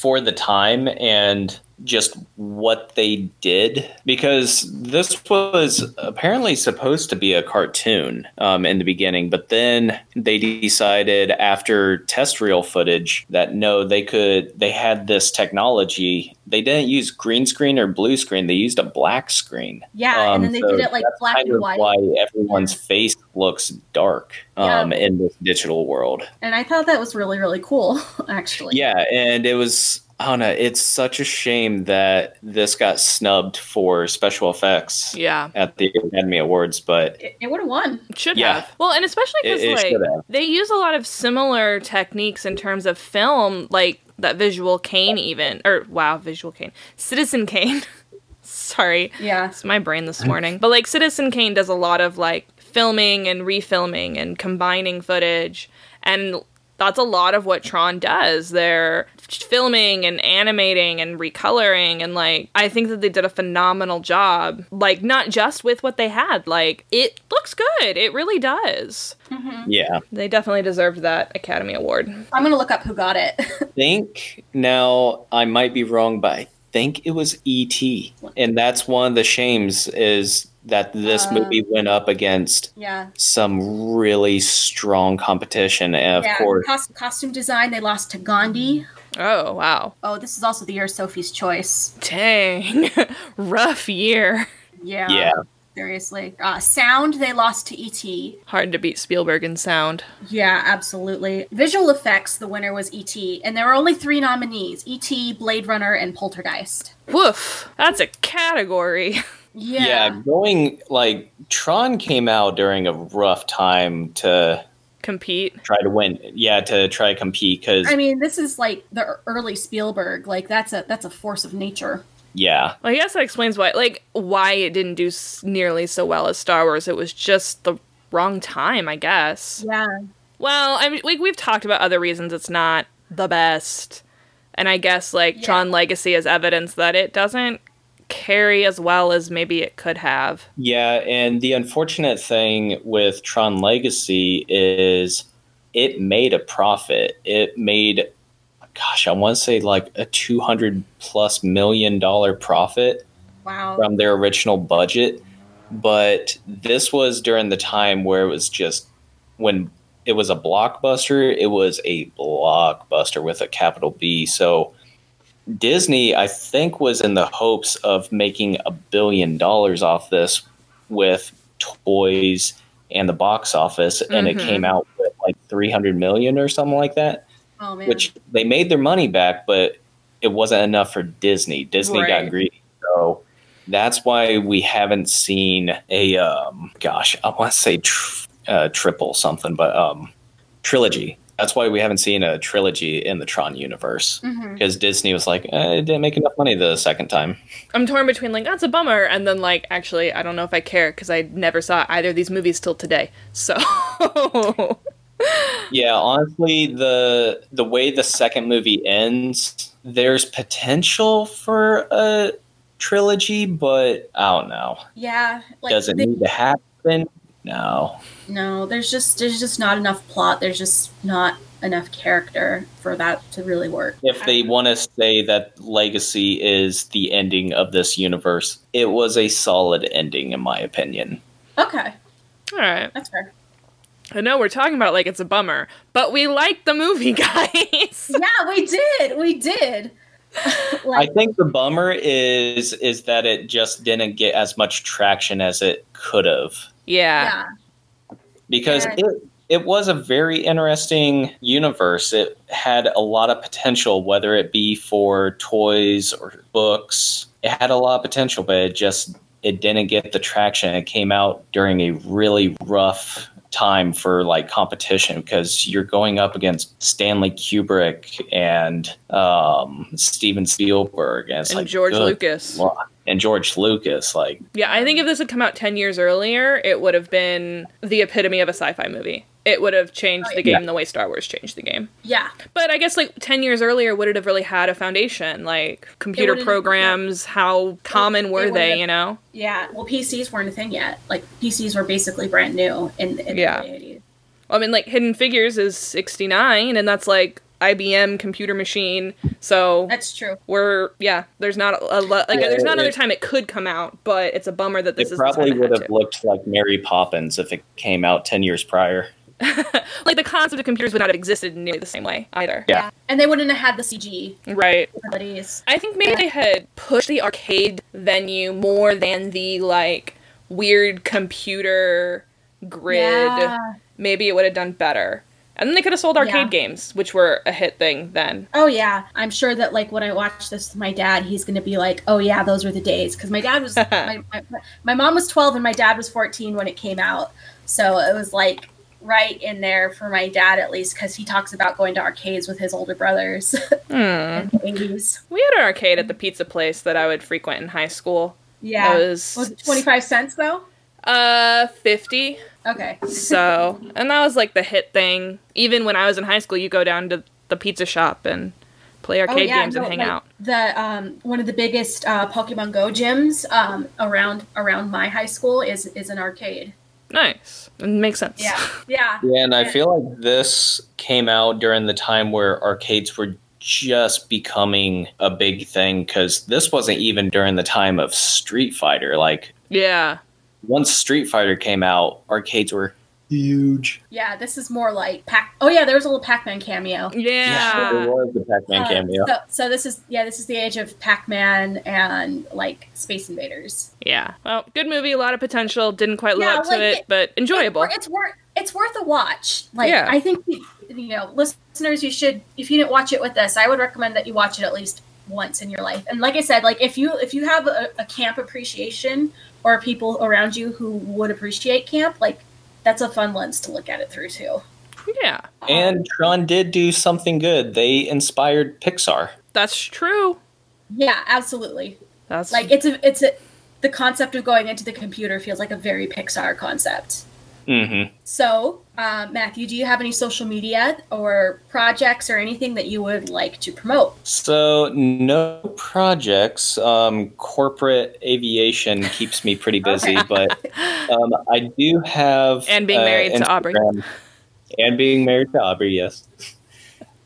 for the time and just what they did because this was apparently supposed to be a cartoon um, in the beginning, but then they decided after test reel footage that no, they could they had this technology. They didn't use green screen or blue screen; they used a black screen. Yeah, Um, and then they so did it like black and white. Why everyone's face looks dark um, Yeah. in this digital world. And I thought that was really really cool, actually. Yeah, and it was don't know, it's such a shame that this got snubbed for special effects yeah, at the Academy Awards, but It, it would have won. should Yeah. have. Well, and especially because like they use a lot of similar techniques in terms of film, like that visual cane, even or wow, visual cane, Citizen Kane. Sorry, Yeah. it's my brain this morning. But like Citizen Kane does a lot of like filming and refilming and combining footage and that's a lot of what Tron does. They're filming and animating and recoloring and like I think that they did a phenomenal job. Like not just with what they had. Like it looks good. It really does. Mm-hmm. Yeah. They definitely deserved that Academy Award. I'm gonna look up who got it. think now I might be wrong, but I think it was E.T. And that's one of the shames is that this Uh. movie went up against yeah. some really strong competition. And of yeah. course, Cos- costume design, they lost to Gandhi. Oh, wow. Oh, this is also the year of Sophie's Choice. Dang. Rough year. Yeah. yeah. Seriously. Uh, sound, they lost to E.T. Hard to beat Spielberg in sound. Yeah, absolutely. Visual effects, the winner was E.T. And there were only three nominees E.T., Blade Runner, and Poltergeist. Woof. That's a category. Yeah. yeah, going like Tron came out during a rough time to Compete. try to win. Yeah, to try to compete because I mean, this is like the early Spielberg. Like that's a that's a force of nature. yeah, Well, I guess that explains why, like, why it didn't do s- nearly so well as Star Wars. It was just the wrong time, I guess. Yeah. Well, I mean, like we've talked about other reasons it's not the best, and I guess like Yeah. Tron Legacy is evidence that it doesn't carry as well as maybe it could have. yeah. And the unfortunate thing with Tron Legacy is it made a profit. It made, gosh, I want to say like a two hundred plus million dollar profit. Wow. from their original budget. But this was during the time where it was just when it was a blockbuster, it was a blockbuster with a capital B. So Disney, I think, was in the hopes of making a billion dollars off this with toys and the box office, and it Mhm. came out with like 300 million or something like that oh man. which they made their money back, but it wasn't enough for Disney. Disney Right. got greedy, so that's why we haven't seen a um, gosh, I want to say tr- uh, triple something, but um, trilogy. That's why we haven't seen a trilogy in the Tron universe because Disney was like, eh, it didn't make enough money the second time. I'm torn between like that's a bummer, and then like actually I don't know if I care because I never saw either of these movies till today. So Yeah, honestly, the the way the second movie ends, there's potential for a trilogy, but I don't know. Yeah. Like Does it they- need to happen? No. no, there's just there's just not enough plot. There's just not enough character for that to really work. If they want to say that Legacy is the ending of this universe, it was a solid ending, in my opinion. Okay, all right, that's fair. I know we're talking about like it's a bummer, but we like the movie, guys. Yeah, we did. We did. I think the bummer is is that it just didn't get as much traction as it could have. Yeah. yeah. because Yeah. it it was a very interesting universe. It had a lot of potential, whether it be for toys or books. It had a lot of potential, but it just it didn't get the traction. It came out during a really rough time for like competition because you're going up against Stanley Kubrick and um, Steven Spielberg and, it's and like, George Lucas. Lord. And George Lucas. Like Yeah, I think if this had come out 10 years earlier, it would have been the epitome of a sci fi movie. It would have changed the yeah. game the way Star Wars changed the game. Yeah. But I guess like 10 years earlier, would it have really had a foundation? Like computer wouldn't have- programs, how common were it they, wouldn't you know? Yeah. Well, PCs weren't a thing yet. Like PCs were basically brand new in, in Yeah. the 80s. I mean, like Hidden Figures is 69, and that's like IBM computer machine. So That's true. we're, yeah, there's not a lot, like, Yeah, there's not it- another time it could come out, but it's a bummer that this it is the time probably it would had have to. looked like Mary Poppins if it came out ten years prior. like the concept of computers would not have existed in nearly the same way either. Yeah. And they wouldn't have had the CG Right. abilities. I think maybe they had pushed the arcade venue more than the like weird computer grid. Yeah. Maybe it would have done better. And then they could have sold arcade Yeah. games, which were a hit thing then. Oh yeah, I'm sure that like when I watch this with my dad, he's gonna be like, "Oh yeah, those were the days." Because my dad was my, my my mom was 12 and my dad was 14 when it came out, so it was like right in there for my dad at least because he talks about going to arcades with his older brothers in the 80s. We had an arcade at the pizza place that I would frequent in high school. Yeah, That was, was it 25 cents though? Uh, 50. Okay. So, and that was like the hit thing. Even when I was in high school, you go down to the pizza shop and play arcade games and Oh, no, hang like, out. The um, one of the biggest uh, Pokemon Go gyms um, around around my high school is is an arcade. Nice. It makes sense. Yeah, yeah. Yeah, and I feel like this came out during the time where arcades were just becoming a big thing because this wasn't even during the time of Street Fighter. Like Yeah. Once Street Fighter came out, arcades were huge. Yeah, this is more like Pac. Oh yeah, there was a little Pac-Man cameo. Yeah. there was the Pac-Man Uh, cameo. So, so this is yeah, this is the age of Pac-Man and like Space Invaders. Yeah. Well, good movie, a lot of potential. Didn't quite live Yeah, up to like, it, it- but enjoyable. It's, worth it's worth a watch. Like Yeah. I think you know, listeners, you should if you didn't watch it with us, I would recommend that you watch it at least once in your life. And like I said, like if you if you have a, a camp appreciation or people around you who would appreciate camp, like that's a fun lens to look at it through too. Yeah, And Tron did do something good. They inspired Pixar. that's true. Yeah, absolutely. That's Like it's a it's a the concept of going into the computer feels like a very Pixar concept. hmm So, uh, Matthew, do you have any social media or projects or anything that you would like to promote? So no projects. Um, corporate aviation keeps me pretty busy, but um, I do have And being uh, married to Aubrey. And being married to Aubrey, yes.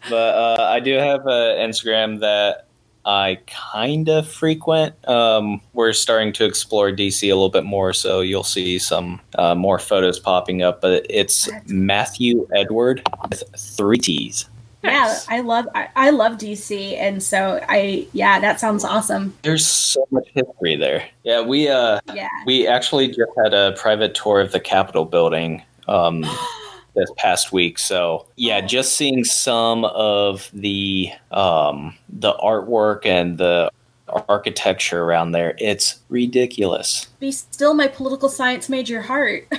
but uh, I do have an Instagram that I kind of frequent. Um, we're starting to explore DC a little bit more, so you'll see some uh, more photos popping up. But it's Matthew Edward with three T's. Nice. Yeah, I love I, I love DC, and so I yeah, that sounds awesome. There's so much history there. Yeah, we uh Yeah, we actually just had a private tour of the Capitol building um this past week. So yeah, just seeing some of the um the artwork and the architecture around there, it's ridiculous. be still my political science major heart.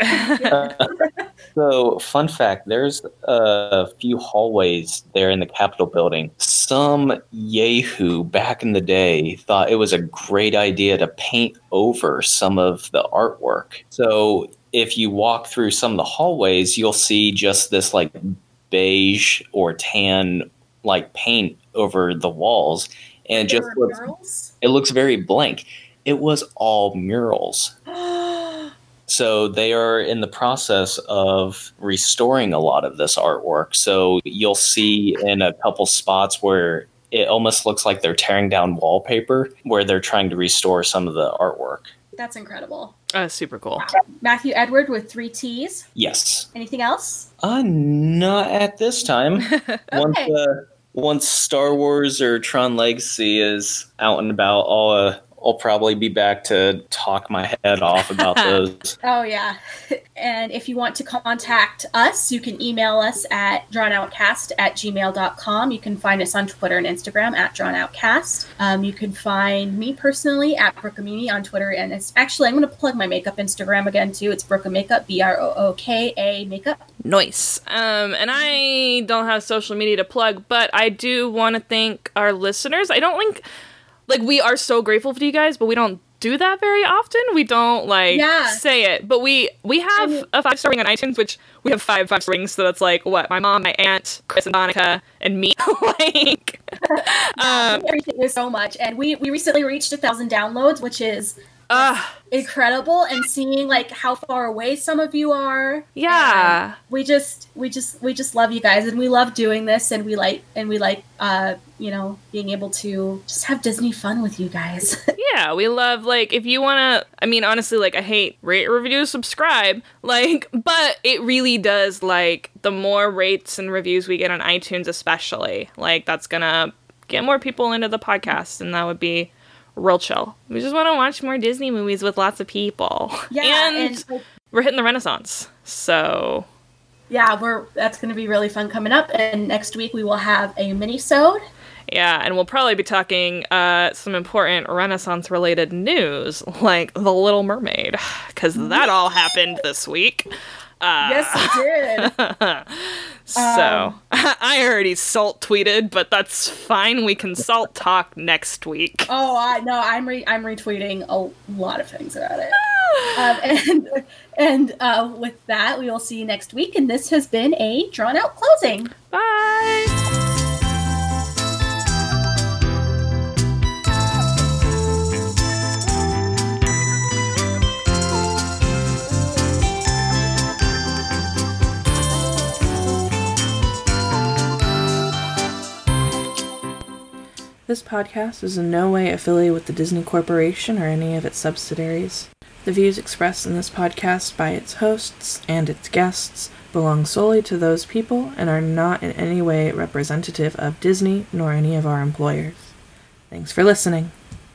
So, fun fact there's a few hallways there in the Capitol building. Some Yahoo back in the day thought it was a great idea to paint over some of the artwork. So, if you walk through some of the hallways, you'll see just this like beige or tan like paint over the walls. And There just looks, it looks very blank. It was all murals. So they are in the process of restoring a lot of this artwork. So you'll see in a couple spots where it almost looks like they're tearing down wallpaper where they're trying to restore some of the artwork. That's incredible. uh, super cool. Matthew Edward with three T's. Yes. Anything else? Uh, not at this time. Once uh, once Star Wars or Tron Legacy is out and about, I'll uh, I'll probably be back to talk my head off about those. Oh yeah. And if you want to contact us, you can email us at drawnoutcast at gmail.com. You can find us on Twitter and Instagram at drawnoutcast. Um, you can find me personally at Brookamini on Twitter. And it's actually, I'm going to plug my makeup Instagram again too. It's Brooka Makeup, B R O O K A Makeup. Nice. Um, and I don't have social media to plug, but I do want to thank our listeners. I don't think, like, we are so grateful for you guys, but we don't do that very often. We don't like Yeah. say it, but we we have mean- a five star rating on iTunes, which we have five five ratings. So that's like what my mom, my aunt, Chris, and Monica, and me. like, um, Everything is so much. And we, we recently reached a thousand downloads, which is uh, incredible. And seeing like how far away some of you are. yeah. And we just we just we just love you guys and we love doing this and we like and we like uh you know being able to just have disney fun with you guys Yeah, we love like if you want to I mean honestly like I hate rate review subscribe like but it really does like the more rates and reviews we get on iTunes especially like that's going to get more people into the podcast and that would be real chill. We just want to watch more Disney movies with lots of people. yeah and, and, we're hitting the renaissance. So, yeah we're that's gonna be really fun coming up and next week we will have a mini sode Yeah, and we'll probably be talking uh, some important Renaissance related news, like The Little Mermaid, because that all happened this week. Uh, yes it did so I already salt tweeted, but that's fine. We can salt talk next week. oh i no i'm re- i'm retweeting a lot of things about it um, and and uh, with that we will see you next week and this has been a drawn out closing Bye. This podcast is in no way affiliated with the Disney Corporation or any of its subsidiaries. The views expressed in this podcast by its hosts and its guests belong solely to those people and are not in any way representative of Disney nor any of our employers. Thanks for listening.